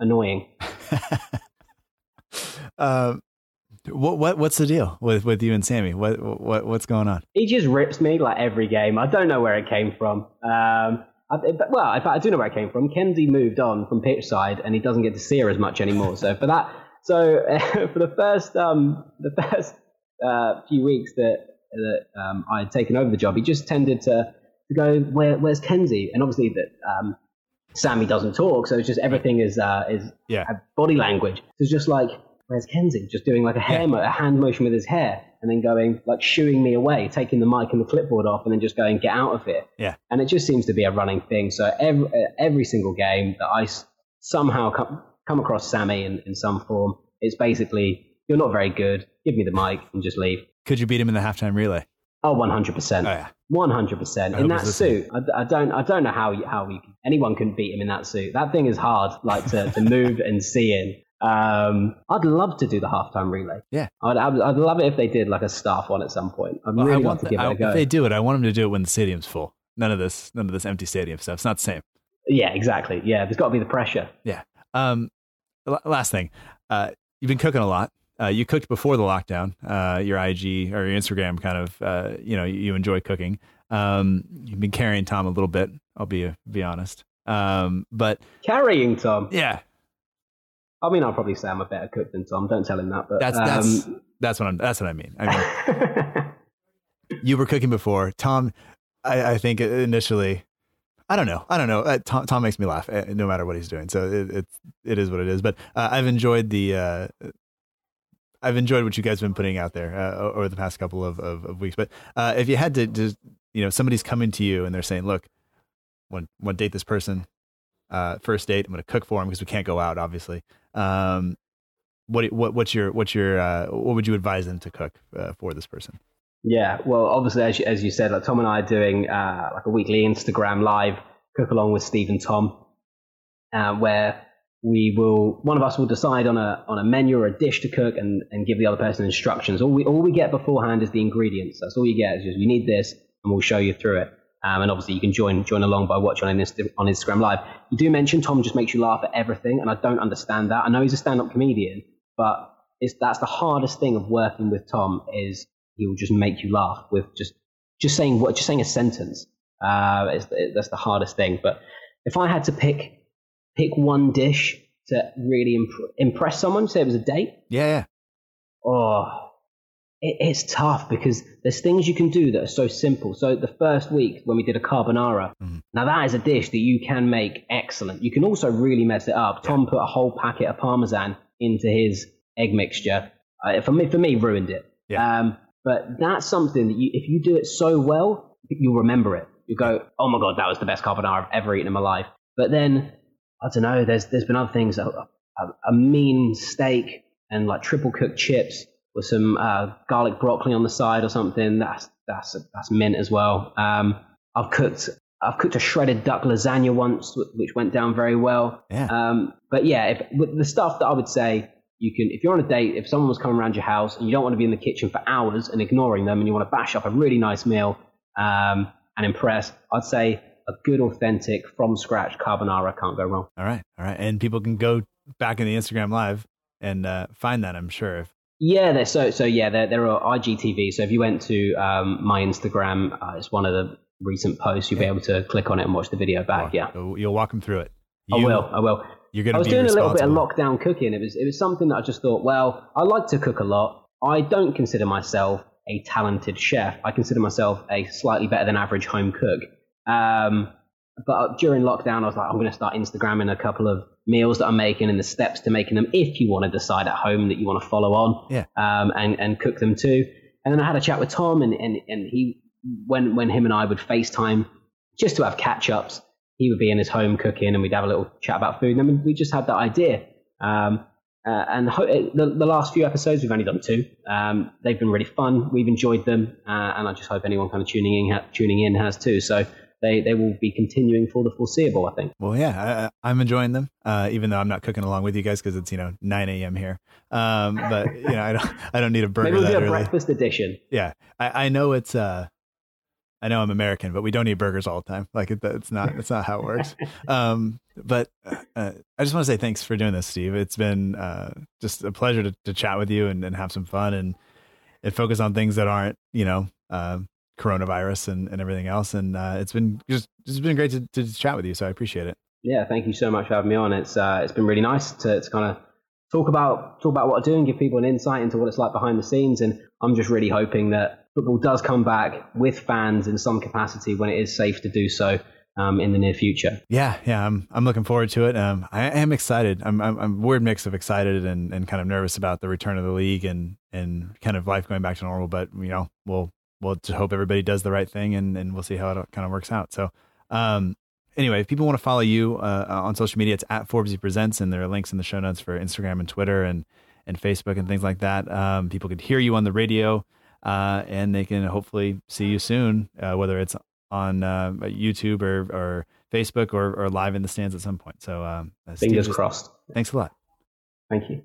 annoying.
um, what what what's the deal with with you and Sammy? What what what's going on?
He just rips me like every game. I don't know where it came from. Um, I, well, in fact, I do know where I came from. Kenzie moved on from pitch side, and he doesn't get to see her as much anymore. So for that, so for the first um, the first uh, few weeks that that um, I had taken over the job, he just tended to to go, Where, "Where's Kenzie?" And obviously that um, Sammy doesn't talk, so it's just everything is uh, is
Yeah.
uh, body language. So it's just like, "Where's Kenzie?" Just doing like a hair,
Yeah.
mo- a hand motion with his hair, and then going like shooing me away, taking the mic and the clipboard off, and then just going, "Get out of here."
Yeah.
and it just seems to be a running thing. So every uh, every single game that I somehow come, come across Sammy in, in some form, it's basically you're not very good. Give me the mic and just leave.
Could you beat him in the halftime relay?
Oh, one hundred percent.
Oh yeah.
One hundred percent. In that suit, I, I don't, I don't know how you, how we, anyone can beat him in that suit. That thing is hard, like to, to move and see in. Um, I'd love to do the halftime relay.
Yeah.
I'd, I'd, I'd love it if they did like a staff one at some point. I'd
Well,
really
I
love
want
to give
I-
it a go.
If they do it, I want them to do it when the stadium's full. None of this, none of this empty stadium stuff. It's not the same.
Yeah, exactly. Yeah, there's got to be the pressure.
Yeah. Um, last thing, uh, you've been cooking a lot. Uh, you cooked before the lockdown. Uh, your IG or your Instagram kind of, uh, you know, you enjoy cooking. Um, you've been carrying Tom a little bit. I'll be be honest. Um, but
Carrying Tom.
yeah,
I mean, I'll probably say I'm a better cook than Tom. Don't tell him that. But
that's that's
um,
that's what I'm. That's what I mean. I mean, you were cooking before. Tom, I, I think initially, I don't know. I don't know. Uh, Tom, Tom makes me laugh uh, no matter what he's doing. So it, it's it is what it is. But uh, I've enjoyed the. Uh, I've enjoyed what you guys have been putting out there uh, over the past couple of, of, of weeks. But uh, if you had to, just you know, somebody's coming to you and they're saying, "Look, want want to date this person, uh, first date. I'm going to cook for him because we can't go out, obviously." Um, what what what's your what's your uh, what would you advise them to cook uh, for this person?
Yeah, well, obviously, as you, as you said, like Tom and I are doing uh, like a weekly Instagram live cook along with Steve and Tom, uh, where we will one of us will decide on a on a menu or a dish to cook and, and give the other person instructions. All we all we get beforehand is the ingredients. That's all you get. Is just you need this, and we'll show you through it. Um, and obviously, you can join join along by watching on, Insta- on Instagram Live. You do mention Tom just makes you laugh at everything, and I don't understand that. I know he's a stand up comedian, but it's that's the hardest thing of working with Tom is he will just make you laugh with just just saying what just saying a sentence. Uh, it's, that's the hardest thing. But if I had to pick pick one dish to really imp- impress someone, say it was a date,
Yeah, yeah.
oh, it, it's tough because there's things you can do that are so simple. So the first week when we did a carbonara,
Mhm.
now that is a dish that you can make excellent. You can also really mess it up. Tom put a whole packet of parmesan into his egg mixture. Uh, for me, for me, ruined it.
Yeah.
Um, but that's something that you, if you do it so well, you'll remember it. You go, oh my god, that was the best carbonara I've ever eaten in my life. But then I don't know. There's there's been other things. A, a, a mean steak and like triple cooked chips with some uh, garlic broccoli on the side or something. That's that's that's mint as well. Um, I've cooked I've cooked a shredded duck lasagna once, which went down very well.
Yeah.
Um, but yeah, if, with the stuff that I would say you can, if you're on a date, if someone was coming around your house and you don't want to be in the kitchen for hours and ignoring them, and you want to bash up a really nice meal um, and impress, I'd say a good, authentic, from scratch carbonara can't go wrong.
All right, all right. And people can go back in the Instagram live and uh, find that. I'm sure. If,
Yeah, they're, so so yeah, there there are IGTV. So if you went to um, my Instagram, uh, it's one of the recent posts. You'll be able to click on it and watch the video back. Yeah,
you'll walk them through it.
I will. I will.
You're gonna.
I was doing a little bit of lockdown cooking. It was it was something that I just thought, well, I like to cook a lot. I don't consider myself a talented chef. I consider myself a slightly better than average home cook. Um, but during lockdown, I was like, I'm going to start Instagramming a couple of meals that I'm making and the steps to making them if you want to decide at home that you want to follow on
Yeah.
um, and, and cook them too. And then I had a chat with Tom, and, and, and he, when, when him and I would FaceTime just to have catch ups, he would be in his home cooking and we'd have a little chat about food. And then we just had that idea. Um, uh, and ho- the, the last few episodes, we've only done two. Um, they've been really fun. We've enjoyed them. Uh, and I just hope anyone kind of tuning in, ha- tuning in has too. So they, they will be continuing for the foreseeable, I think.
Well, yeah, I, I'm enjoying them, uh, even though I'm not cooking along with you guys because it's you know 9 a.m. here. Um, but you know, I don't I don't need a burger
Maybe we'll
that
do a
early.
breakfast edition.
Yeah, I, I know it's uh, I know I'm American, but we don't eat burgers all the time. Like it, it's not it's not how it works. Um, but uh, I just want to say thanks for doing this, Steve. It's been uh, just a pleasure to, to chat with you and, and have some fun and and focus on things that aren't you know uh, coronavirus and, and everything else. And uh, it's been just it's been great to, to chat with you. So I appreciate it.
Yeah, thank you so much for having me on. It's uh, it's been really nice to, to kind of talk about talk about what I do and give people an insight into what it's like behind the scenes. And I'm just really hoping that football does come back with fans in some capacity when it is safe to do so um, in the near future.
Yeah, yeah, I'm I'm looking forward to it. Um, I am excited. I'm I'm, I'm a weird mix of excited and, and kind of nervous about the return of the league and and kind of life going back to normal. But you know, we'll we'll just hope everybody does the right thing and and we'll see how it kind of works out. So, um, anyway, if people want to follow you uh, on social media, it's at Forbesy Presents, and there are links in the show notes for Instagram and Twitter and and Facebook and things like that. Um, people could hear you on the radio, uh, and they can hopefully see you soon, uh, whether it's on uh, YouTube or, or Facebook or, or live in the stands at some point. So, um, uh, Steve,
Fingers crossed.
Thanks a lot.
Thank you.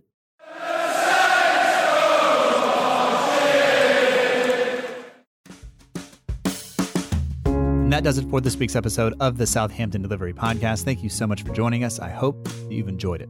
That does it for this week's episode of the Southampton Delivery Podcast. Thank you so much for joining us. I hope you've enjoyed it.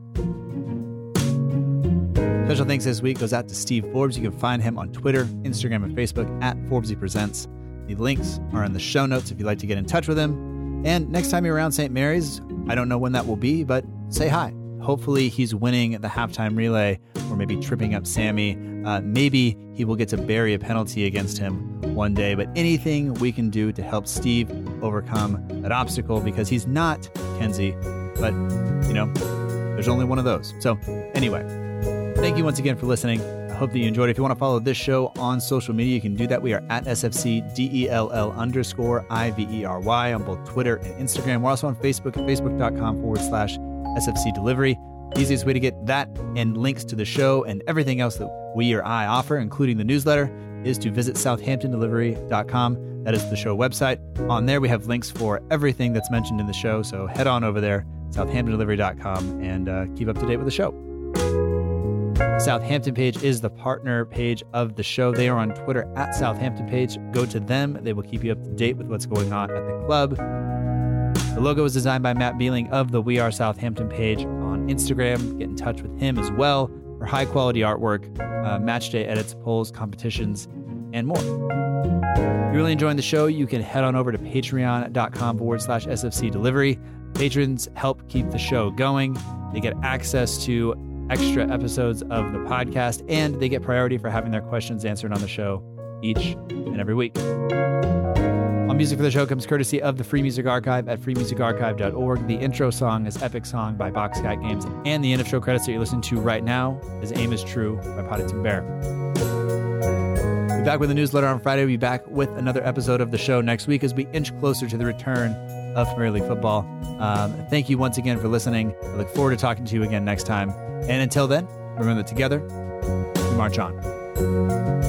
Special thanks this week goes out to Steve Forbes. You can find him on Twitter, Instagram, and Facebook at Forbesy Presents. The links are in the show notes if you'd like to get in touch with him. And next time you're around St. Mary's, I don't know when that will be, but say hi. Hopefully, he's winning the halftime relay or maybe tripping up Sammy. Uh, maybe he will get to bury a penalty against him one day. But anything we can do to help Steve overcome that obstacle because he's not Kenzie, but you know, there's only one of those. So, anyway, thank you once again for listening. I hope that you enjoyed. If you want to follow this show on social media, you can do that. We are at SFC DELL underscore IVERY on both Twitter and Instagram. We're also on Facebook at facebook.com forward slash SFC delivery. Easiest way to get that and links to the show and everything else that we or I offer, including the newsletter, is to visit southamptondelivery.com. That is the show website. On there, we have links for everything that's mentioned in the show. So head on over there, southamptondelivery.com, and uh, keep up to date with the show. Southampton page is the partner page of the show. They are on Twitter at Southampton page. Go to them. They will keep you up to date with what's going on at the club. The logo was designed by Matt Beeling of the We Are Southampton page Instagram. Get in touch with him as well for high quality artwork, uh, match day edits, polls, competitions, and more. If you're really enjoying the show, you can head on over to patreon.com forward slash SFC delivery. Patrons help keep the show going. They get access to extra episodes of the podcast, and they get priority for having their questions answered on the show each and every week. All music for the show comes courtesy of the Free Music Archive at freemusicarchive.org. The intro song is Epic Song by Box Cat Games, and the end of show credits that you're listening to right now is Aim is True by Poddington Bear. We'll be back with the newsletter on Friday. We'll be back with another episode of the show next week as we inch closer to the return of Premier League football. Um, thank you once again for listening. I look forward to talking to you again next time. And until then, remember that together, we march on.